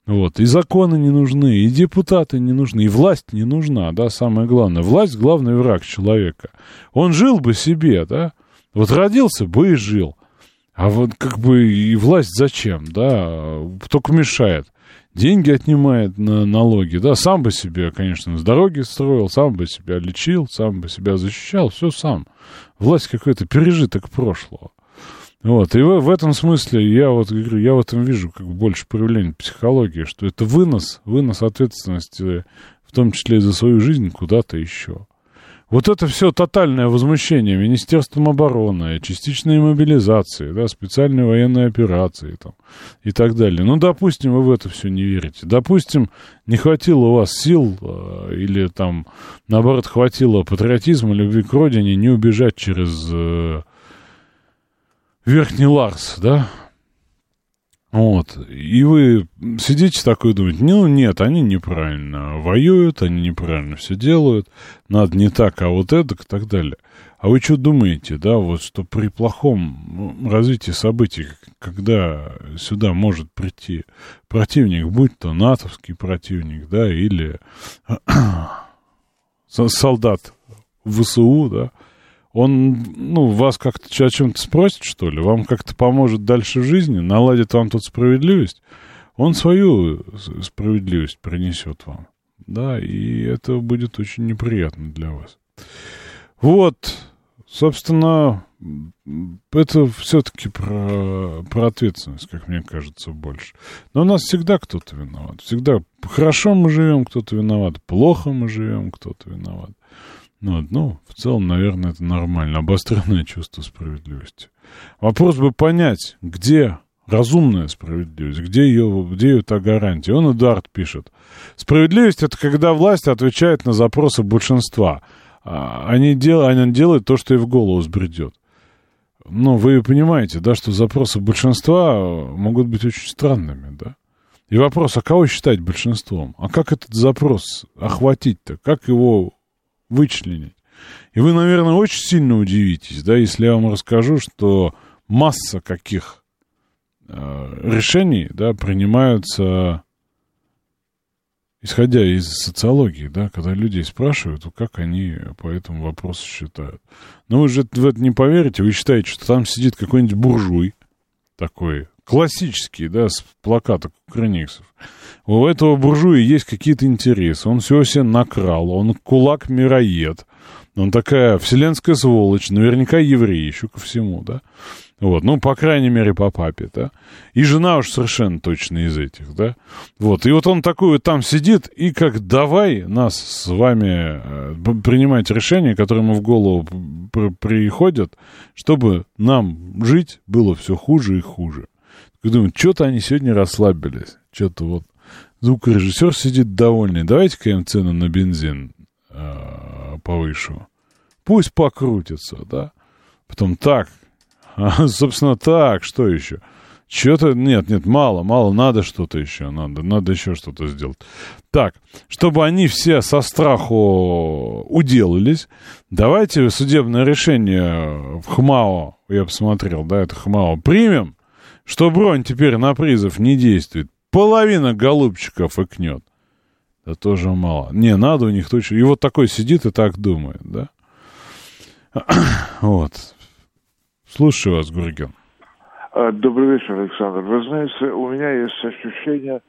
Вот, и законы не нужны, и депутаты не нужны, и власть не нужна, да, самое главное. Власть — главный враг человека. Он жил бы себе, да, вот родился бы и жил. А вот как бы и власть зачем, да, только мешает. Деньги отнимает на налоги, да, сам бы себе, конечно, с дороги строил, сам бы себя лечил, сам бы себя защищал, все сам. Власть какой-то пережиток прошлого. Вот, и в, этом смысле я вот говорю, я в этом вижу как больше проявление психологии, что это вынос, вынос ответственности, в том числе и за свою жизнь, куда-то еще. Вот это все тотальное возмущение Министерством обороны, частичной мобилизации, да, специальной военной операции там, и так далее. Ну, допустим, вы в это все не верите. Допустим, не хватило у вас сил э, или там, наоборот, хватило патриотизма, любви к родине не убежать через э, Верхний Ларс, да, вот. И вы сидите такой и думаете, ну нет, они неправильно воюют, они неправильно все делают, надо не так, а вот это и так далее. А вы что думаете, да, вот что при плохом ну, развитии событий, когда сюда может прийти противник, будь то натовский противник, да, или (clears throat) солдат ВСУ, да, он, ну, вас как-то о чем-то спросит, что ли, вам как-то поможет дальше в жизни, наладит вам тут справедливость, он свою справедливость принесет вам. Да, и это будет очень неприятно для вас. Вот, собственно, это все-таки про, про ответственность, как мне кажется, больше. Но у нас всегда кто-то виноват. Всегда хорошо мы живем, кто-то виноват, плохо мы живем, кто-то виноват. Ну, ну, в целом, наверное, это нормально. Обостренное чувство справедливости. Вопрос бы понять, где разумная справедливость, где ее, где ее та гарантия. Он Эдуард пишет. Справедливость — это когда власть отвечает на запросы большинства. А они, дел, они делают то, что и в голову сбредет. Но вы понимаете, да, что запросы большинства могут быть очень странными, да? И вопрос, а кого считать большинством? А как этот запрос охватить-то? Как его вычленить. И вы, наверное, очень сильно удивитесь, да, если я вам расскажу, что масса каких э, решений, да, принимаются исходя из социологии, да, когда людей спрашивают, как они по этому вопросу считают. Но вы же в это не поверите, вы считаете, что там сидит какой-нибудь буржуй такой, классический, да, с плаката Кукрыниксов. У этого буржуя есть какие-то интересы, он все себе накрал, он кулак-мироед, он такая вселенская сволочь, наверняка еврей еще ко всему, да. Вот, ну, по крайней мере, по папе, да. И жена уж совершенно точно из этих, да. Вот, и вот он такой вот там сидит, и как давай нас с вами э, принимать решения, которые ему в голову приходят, чтобы нам жить было все хуже и хуже. Я думаю, что-то они сегодня расслабились. Что-то вот звукорежиссер сидит довольный. Давайте-ка им цену на бензин э, повышу. Пусть покрутится, да. Потом так, (laughs) а, собственно, так, что еще? Что-то, нет, нет, мало, мало, надо что-то еще, надо, надо еще что-то сделать. Так, чтобы они все со страху уделались, давайте судебное решение в ХМАО, я посмотрел, да, это ХМАО, примем, что бронь теперь на призов не действует. Половина голубчиков икнет. Да тоже мало. Не, надо у них точно. И вот такой сидит и так думает, да? (clears throat) Вот. Слушаю вас, Гурген.
А, добрый вечер, Александр. Вы знаете, у меня есть ощущение,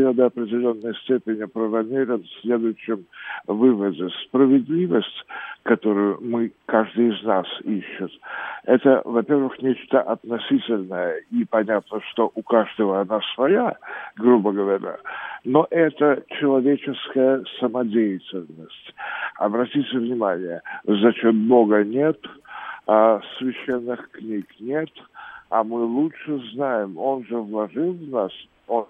я до определенной степени правомерен в следующем выводе. Справедливость, которую мы, каждый из нас ищет, это, во-первых, нечто относительное, и понятно, что у каждого она своя, грубо говоря, но это человеческая самодеятельность. Обратите внимание, зачем Бога нет – а священных книг нет, а мы лучше знаем. Он же вложил в нас, он,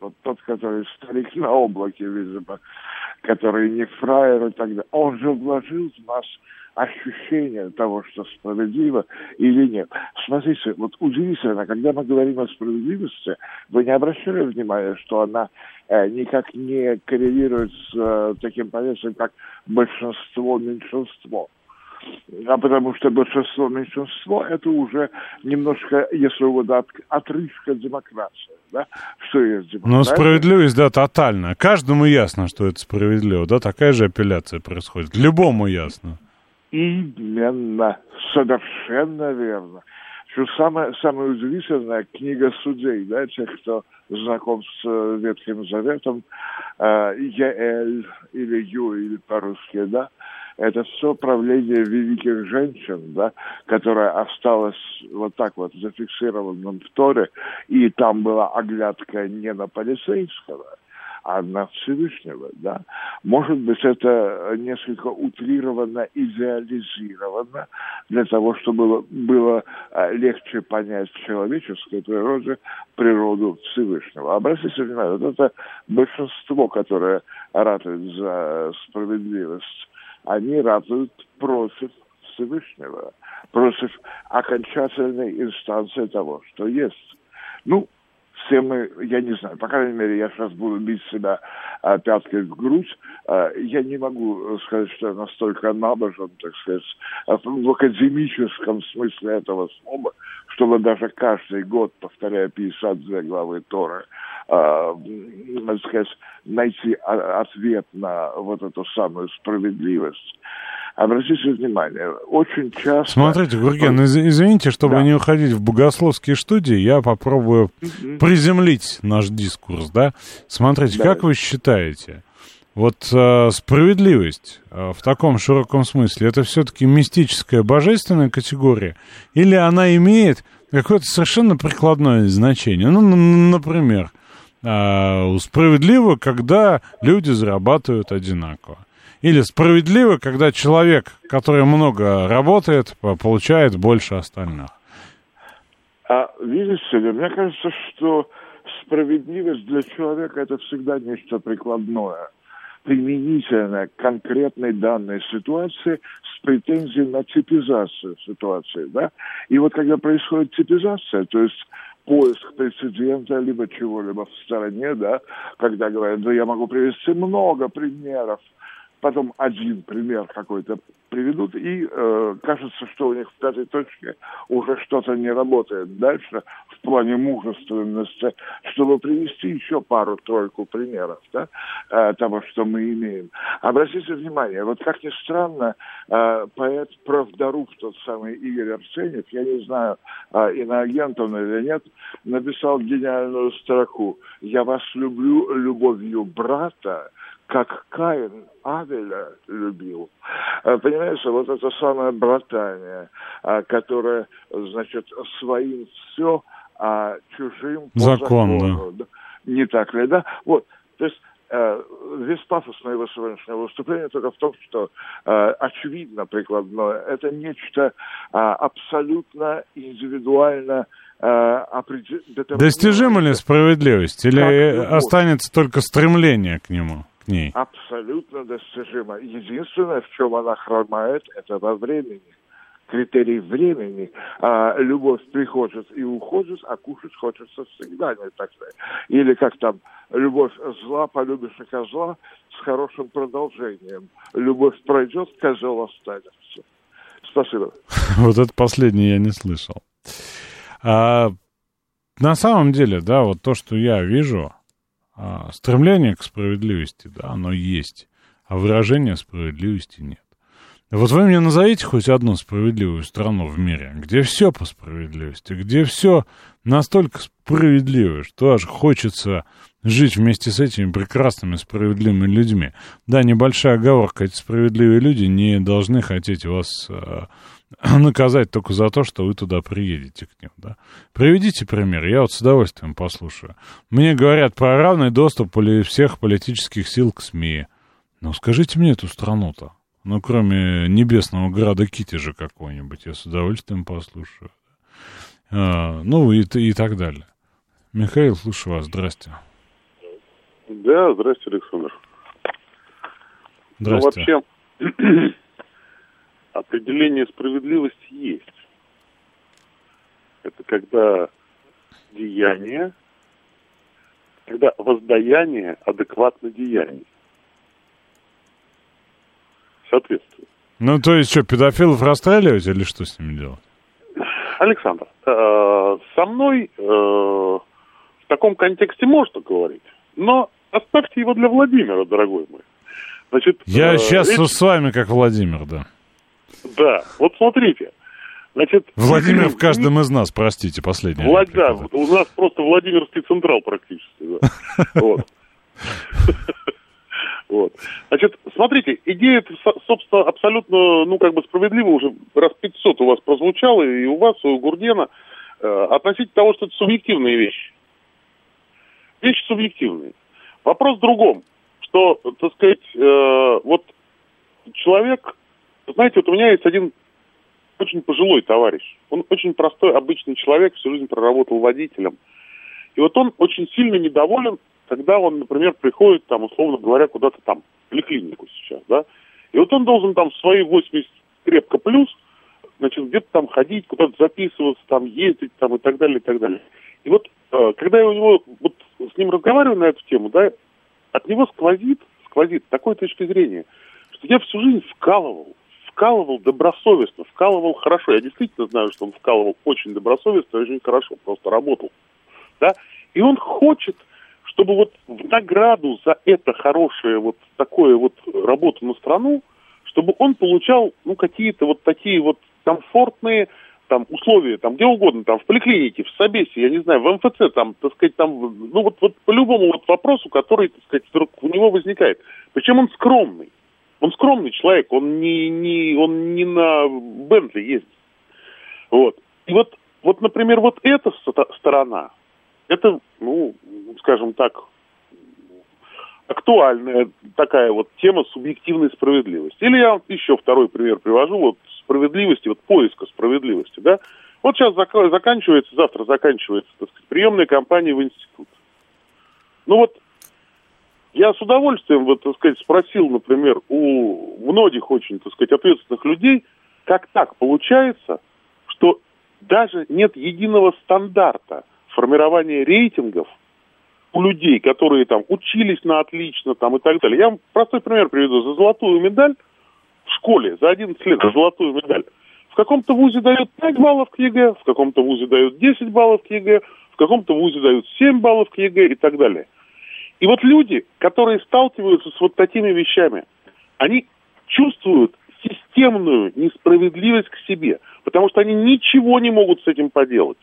вот тот, который старик на облаке, видимо, который не фраер и так далее, он же вложил в нас ощущение того, что справедливо или нет. Смотрите, вот удивительно, когда мы говорим о справедливости, вы не обращали внимания, что она э, никак не коррелирует с э, таким понятием, как большинство-меньшинство а потому что большинство, меньшинство, это уже немножко, если угодно, от, отрывка демократии, да, что есть демократия.
Ну, справедливость, да, тотальная. Каждому ясно, что это справедливо, да, такая же апелляция происходит. Любому ясно.
Именно, совершенно верно. Что самое, самое удивительное, книга судей, да, тех, кто знаком с э, Ветхим Заветом, э, Еэль или Юэль по-русски, да, это все правление великих женщин, да, которое осталось вот так вот зафиксированным в Торе, и там была оглядка не на полицейского, а одна Всевышнего, да. Может быть, это несколько утрировано, идеализировано для того, чтобы было, а, легче понять в человеческой природе природу Всевышнего. Обратите внимание, вот это большинство, которое ратует за справедливость, они ратуют против Всевышнего, против окончательной инстанции того, что есть. Ну, все мы, я не знаю, по крайней мере, я сейчас буду бить себя а, пяткой в грудь. А, я не могу сказать, что я настолько набожен, так сказать, а, в академическом смысле этого слова, чтобы даже каждый год, повторяя 52 главы Торы, так сказать, найти ответ на вот эту самую справедливость. Обратите внимание, очень часто...
Смотрите, Гурген, из- извините, чтобы
Да.
не уходить в богословские студии, я попробую приземлить наш дискурс, да? Смотрите,
Да.
как вы считаете, вот э, справедливость э, в таком широком смысле, это все-таки мистическая, божественная категория, или она имеет какое-то совершенно прикладное значение? Ну, например, э, справедливо, когда люди зарабатывают одинаково. Или справедливо, когда человек, который много работает, по- получает больше остальных.
А видите ли, мне кажется, что справедливость для человека это всегда нечто прикладное, применительное к конкретной данной ситуации с претензией на типизацию ситуации, да? И вот когда происходит типизация, то есть поиск прецедента либо чего-либо в стороне, да, когда говорят, да я могу привести много примеров, потом один пример какой-то приведут, и э, кажется, что у них в пятой точке уже что-то не работает дальше плане мужественности, чтобы привести еще пару-тройку примеров да, э, того, что мы имеем. Обратите внимание, вот как ни странно, э, поэт правдоруб, тот самый Игорь Арсеньев, я не знаю, э, иноагент он или нет, написал гениальную строку «Я вас люблю любовью брата, как Каин Авеля любил. Понимаете, вот это самое братание, которое, значит, своим все, а чужим по
Закон,
закону. Да. Не так ли, да? Вот, то есть э, весь пафос моего сегодняшнего выступления только в том, что э, очевидно прикладное. Это нечто э, абсолютно индивидуально э, определ-
Достижима ли справедливость? Или
Как любовь.
останется только стремление к нему, к ней?
Абсолютно достижимо. Единственное, в чем она хромает, это во времени. Критерий времени. А, любовь приходит и уходит, а кушать хочется всегда, не так сказать. Или как там, любовь зла, полюбишь и козла с хорошим продолжением. Любовь пройдет, козел останется. Спасибо. (laughs)
Вот это последнее я не слышал. А, на самом деле, да, вот то, что я вижу, а, стремление к справедливости, да, оно есть, а выражения справедливости нет. Вот вы мне назовите хоть одну справедливую страну в мире, где все по справедливости, где все настолько справедливо, что аж хочется жить вместе с этими прекрасными справедливыми людьми. Да, небольшая оговорка, эти справедливые люди не должны хотеть вас э, (clears throat) наказать только за то, что вы туда приедете к ним, да. Приведите пример, я вот с удовольствием послушаю. Мне говорят про равный доступ всех политических сил к СМИ. Ну, скажите мне эту страну-то. Ну, кроме небесного града Китежа какого-нибудь, я с удовольствием послушаю. А, ну, и, и так далее. Михаил, слушаю вас, здрасте.
Да, здрасте, Александр.
Здрасте.
Ну, вообще, (clears throat) определение справедливости есть. Это когда деяние, когда воздаяние адекватно деянию. Соответственно.
Ну, то есть что, педофилов расстреливать или что с ними делать?
Александр, э, со мной э, в таком контексте можно говорить, но оставьте его для Владимира, дорогой мой. Значит,
Я
э,
сейчас
речь-
с вами как Владимир, да.
Да, вот смотрите. Значит,
Владимир в (clears throat) каждом из нас, простите, последний.
Влад, да, у нас просто Владимирский Централ практически. Да. (laughs) Вот. Вот. Значит, смотрите, идея, со- собственно, абсолютно, ну, как бы справедливо уже раз 500 у вас прозвучала, и у вас, и у Гурдена, э, относительно того, что это субъективные вещи. Вещи субъективные. Вопрос в другом, что, так сказать, э, вот человек, знаете, вот у меня есть один очень пожилой товарищ. Он очень простой, обычный человек, всю жизнь проработал водителем. И вот он очень сильно недоволен, когда он, например, приходит, там, условно говоря, куда-то там, в поликлинику сейчас, да, и вот он должен там в свои 80 крепко плюс, значит, где-то там ходить, куда-то записываться, там ездить, там и так далее, и так далее. И вот, э, когда я у него, вот с ним разговариваю на эту тему, да, от него сквозит, сквозит такой точки зрения, что я всю жизнь вкалывал, вкалывал добросовестно, вкалывал хорошо. Я действительно знаю, что он вкалывал очень добросовестно, очень хорошо, просто работал. Да? И он хочет, чтобы вот в награду за это хорошее, вот такое вот работу на страну, чтобы он получал, ну, какие-то вот такие вот комфортные там условия, там где угодно, там в поликлинике, в Собесе, я не знаю, в МФЦ, там, так сказать, там, ну вот, вот по любому вот вопросу, который, так сказать, вдруг у него возникает. Причем он скромный. Он скромный человек, он не, не, он не на Бентли ездит. Вот. И вот, вот, например, вот эта сторона, это, ну, скажем так, актуальная такая вот тема субъективной справедливости. Или я еще второй пример привожу, вот справедливости, вот поиска справедливости, да. Вот сейчас зак- заканчивается, завтра заканчивается, так сказать, приемная кампания в институт. Ну вот, я с удовольствием, вот, так сказать, спросил, например, у многих очень, так сказать, ответственных людей, как так получается, что даже нет единого стандарта формирования рейтингов у людей, которые там учились на отлично там и так далее. Я вам простой пример приведу. За золотую медаль в школе, за 11 лет за золотую медаль, в каком-то вузе дают 5 баллов к ЕГЭ, в каком-то вузе дают 10 баллов к ЕГЭ, в каком-то вузе дают 7 баллов к ЕГЭ и так далее. И вот люди, которые сталкиваются с вот такими вещами, они чувствуют системную несправедливость к себе, потому что они ничего не могут с этим поделать.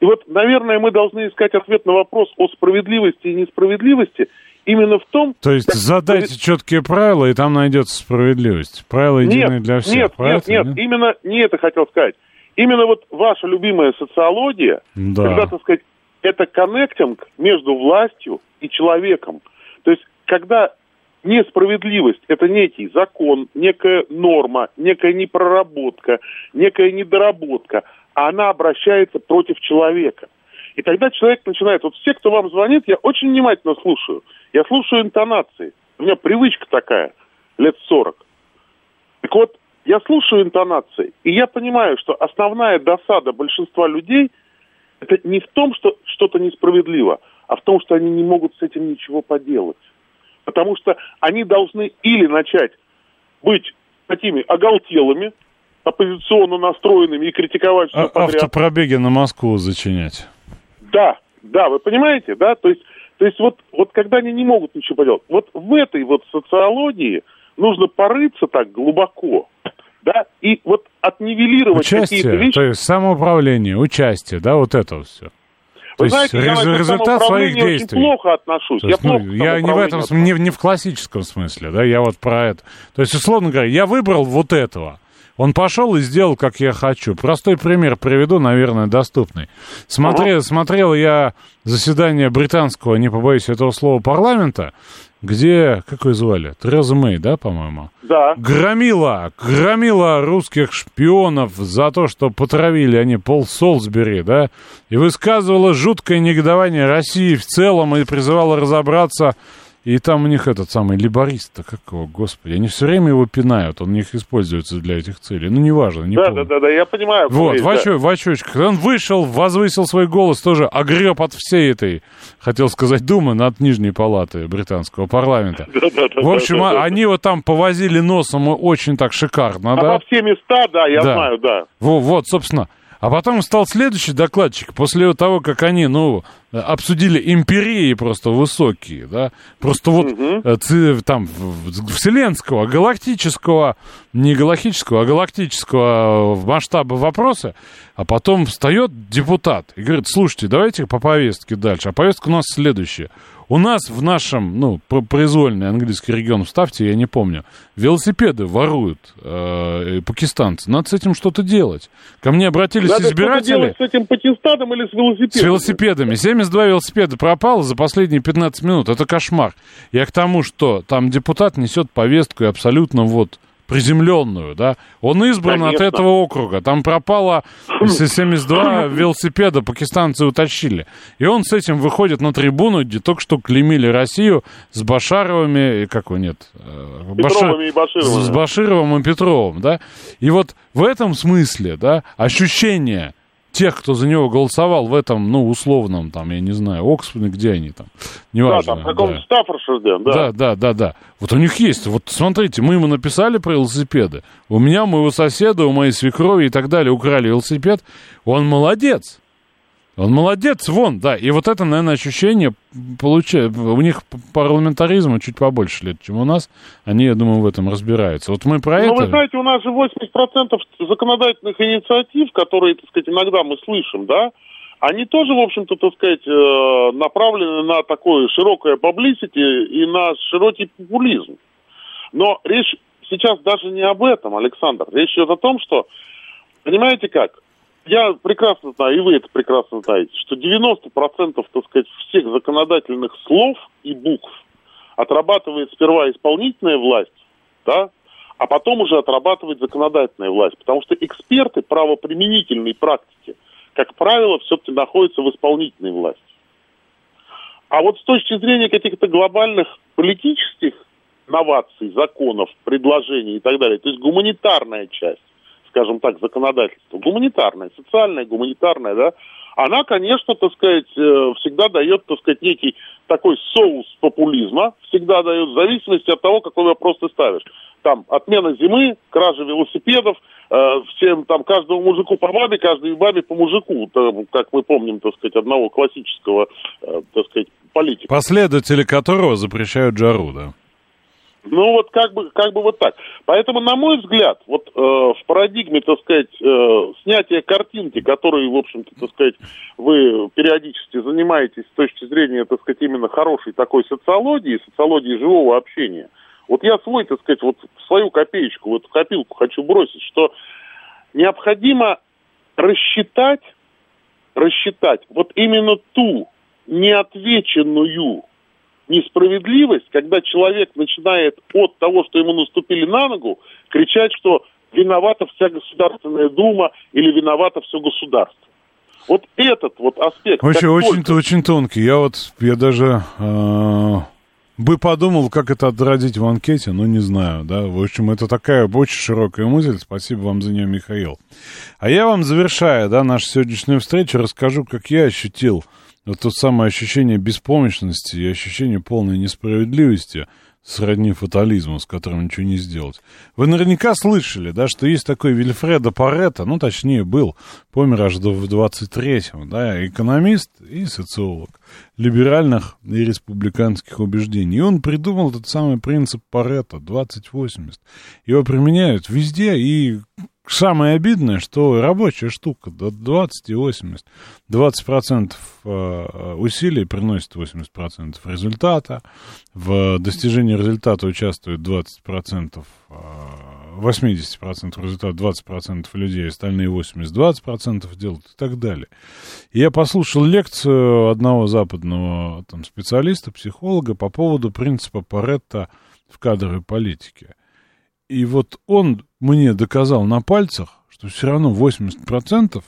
И вот, наверное, мы должны искать ответ на вопрос о справедливости и несправедливости именно в том...
То есть задайте справед... четкие правила, и там найдется справедливость. Правила единые
нет,
для всех.
Нет, нет, нет, нет, именно не это хотел сказать. Именно вот ваша любимая социология, да. когда, так сказать, это коннектинг между властью и человеком. То есть, когда несправедливость – это некий закон, некая норма, некая непроработка, некая недоработка – а она обращается против человека. И тогда человек начинает, вот все, кто вам звонит, я очень внимательно слушаю. Я слушаю интонации. У меня привычка такая, лет 40. Так вот, я слушаю интонации, и я понимаю, что основная досада большинства людей это не в том, что что-то несправедливо, а в том, что они не могут с этим ничего поделать. Потому что они должны или начать быть такими оголтелыми, оппозиционно настроенными и критиковать все
а, подряд. Автопробеги на Москву зачинять.
Да, да, вы понимаете, да? То есть, то есть вот, вот когда они не могут ничего поделать, вот в этой вот социологии нужно порыться так глубоко, да, и вот отнивелировать
участие,
какие-то вещи.
то есть самоуправление, участие, да, вот это все.
Вы то знаете, есть я результат своих действий. очень плохо отношусь.
есть,
я
ну, я не в этом, не, не в классическом смысле, да, я вот про это. То есть, условно говоря, я выбрал вот этого. Он пошел и сделал, как я хочу. Простой пример приведу, наверное, доступный. Смотрел, смотрел я заседание британского, не побоюсь этого слова, парламента, где, как ее звали, Тереза Мэй, да, по-моему?
Да.
Громила, громила русских шпионов за то, что потравили они Пол Солсбери, да, и высказывала жуткое негодование России в целом и призывала разобраться и там у них этот самый либорист, как его, господи, они все время его пинают, он у них используется для этих целей. Ну, неважно, не
Да,
помню.
да, да, да, я понимаю.
Вот,
есть,
в, очо, да. в очочках. Он вышел, возвысил свой голос, тоже огреб от всей этой, хотел сказать, Думы над Нижней Палаты британского парламента. (laughs)
Да, да, да,
в общем,
да, да,
они вот там повозили носом очень так шикарно,
а
да?
во все места, да, я да. знаю, да.
Вот, вот, собственно. А потом стал следующий докладчик, после того, как они, ну, обсудили империи просто высокие, да, просто вот угу. там вселенского, галактического, не галактического, а галактического масштаба вопроса, а потом встает депутат и говорит, слушайте, давайте по повестке дальше, а повестка у нас следующая. У нас в нашем, ну, произвольный английский регион, вставьте, я не помню, велосипеды воруют э, пакистанцы. Надо с этим что-то делать. Ко мне обратились
Надо
избиратели.
делать с этим Пакистаном или с велосипедом?
С велосипедами. 72 велосипеда пропало за последние 15 минут. Это кошмар. Я к тому, что там депутат несет повестку и абсолютно вот приземленную, да. Он избран
Конечно.
от этого округа. Там пропало 72 велосипеда, пакистанцы утащили. И он с этим выходит на трибуну, где только что клеймили Россию с Башаровыми, и как его нет? э,
Петровыми и Башировыми.
С Башировым и Петровым, да. И вот в этом смысле, да, ощущение тех, кто за него голосовал в этом, ну, условном, там, я не знаю, Оксфорде, где они там,
Да,
неважно.
там, в каком-то
да.
Стаффордшире, да.
Да, да, да, да. Вот у них есть. Вот смотрите, мы ему написали про велосипеды. У меня, у моего соседа, у моей свекрови и так далее украли велосипед. Он молодец. Он молодец, вон, да. И вот это, наверное, ощущение получает. У них парламентаризма чуть побольше лет, чем у нас. Они, я думаю, в этом разбираются. Вот мы про
Ну,
это...
вы знаете, у нас же 80% законодательных инициатив, которые, так сказать, иногда мы слышим, да, они тоже, в общем-то, так сказать, э, направлены на такое широкое publicity и на широкий популизм. Но речь сейчас даже не об этом, Александр. Речь идет о том, что, понимаете как, я прекрасно знаю, и вы это прекрасно знаете, что 90% так сказать, всех законодательных слов и букв отрабатывает сперва исполнительная власть, да, а потом уже отрабатывает законодательная власть. Потому что эксперты правоприменительной практики, как правило, все-таки находятся в исполнительной власти. А вот с точки зрения каких-то глобальных политических новаций, законов, предложений и так далее, то есть гуманитарная часть, скажем так, законодательства, гуманитарная, социальная, гуманитарная, да, она, конечно, так сказать, э, всегда дает, так сказать, некий такой соус популизма, всегда дает в зависимости от того, какой вопрос ты ставишь. Там отмена зимы, кража велосипедов, э, всем там каждому мужику по бабе, каждой бабе по мужику, там, как мы помним, так сказать, одного классического, э, так сказать, политика.
Последователи которого запрещают жару, да.
Ну вот как бы, как бы вот так. Поэтому, на мой взгляд, вот э, в парадигме, так сказать, э, снятия картинки, которой, в общем-то, так сказать, вы периодически занимаетесь с точки зрения, так сказать, именно хорошей такой социологии, социологии живого общения. Вот я свой, так сказать, вот свою копеечку, вот копилку хочу бросить, что необходимо рассчитать, рассчитать вот именно ту неотвеченную несправедливость, когда человек начинает от того, что ему наступили на ногу, кричать, что виновата вся Государственная Дума или виновато все государство. Вот этот вот аспект.
Очень, очень,
только-
очень тонкий. Я вот, я даже э, бы подумал, как это отразить в анкете, но не знаю, да. В общем, это такая очень широкая мысль. Спасибо вам за нее, Михаил. А я вам, завершая, да, нашу сегодняшнюю встречу, расскажу, как я ощутил вот то самое ощущение беспомощности и ощущение полной несправедливости сродни фатализму, с которым ничего не сделать. Вы наверняка слышали, да, что есть такой Вильфредо Паретто, ну, точнее, был, помер аж в 23-м, да, экономист и социолог либеральных и республиканских убеждений. И он придумал этот самый принцип Паретто 20-80. Его применяют везде, и самое обидное, что рабочая штука до 20 и 80. 20% э, усилий приносит 80% результата. В достижении результата участвует 20%, э, 80% результата, 20% людей, остальные 80, 20% делают и так далее. И я послушал лекцию одного западного там, специалиста, психолога по поводу принципа Паретта в кадровой политике. И вот он мне доказал на пальцах, что все равно 80%, то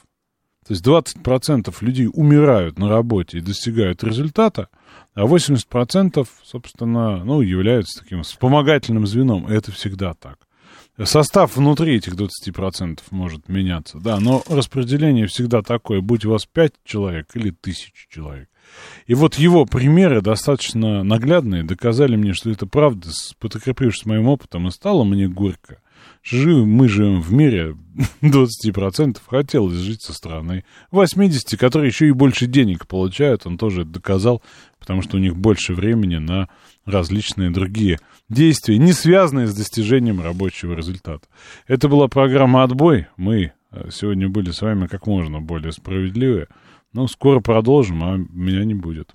есть 20% людей умирают на работе и достигают результата, а 80%, собственно, ну, являются таким вспомогательным звеном. И это всегда так. Состав внутри этих 20% может меняться, да, но распределение всегда такое, будь у вас 5 человек или 1000 человек. И вот его примеры достаточно наглядные, доказали мне, что это правда, подкрепившись моим опытом, и стало мне горько. Живем, мы живем в мире (laughs) 20%, хотелось жить со стороны 80%, которые еще и больше денег получают, он тоже это доказал, потому что у них больше времени на различные другие действия, не связанные с достижением рабочего результата. Это была программа «Отбой». Мы э, сегодня были с вами как можно более справедливы. Ну, скоро продолжим, а меня не будет.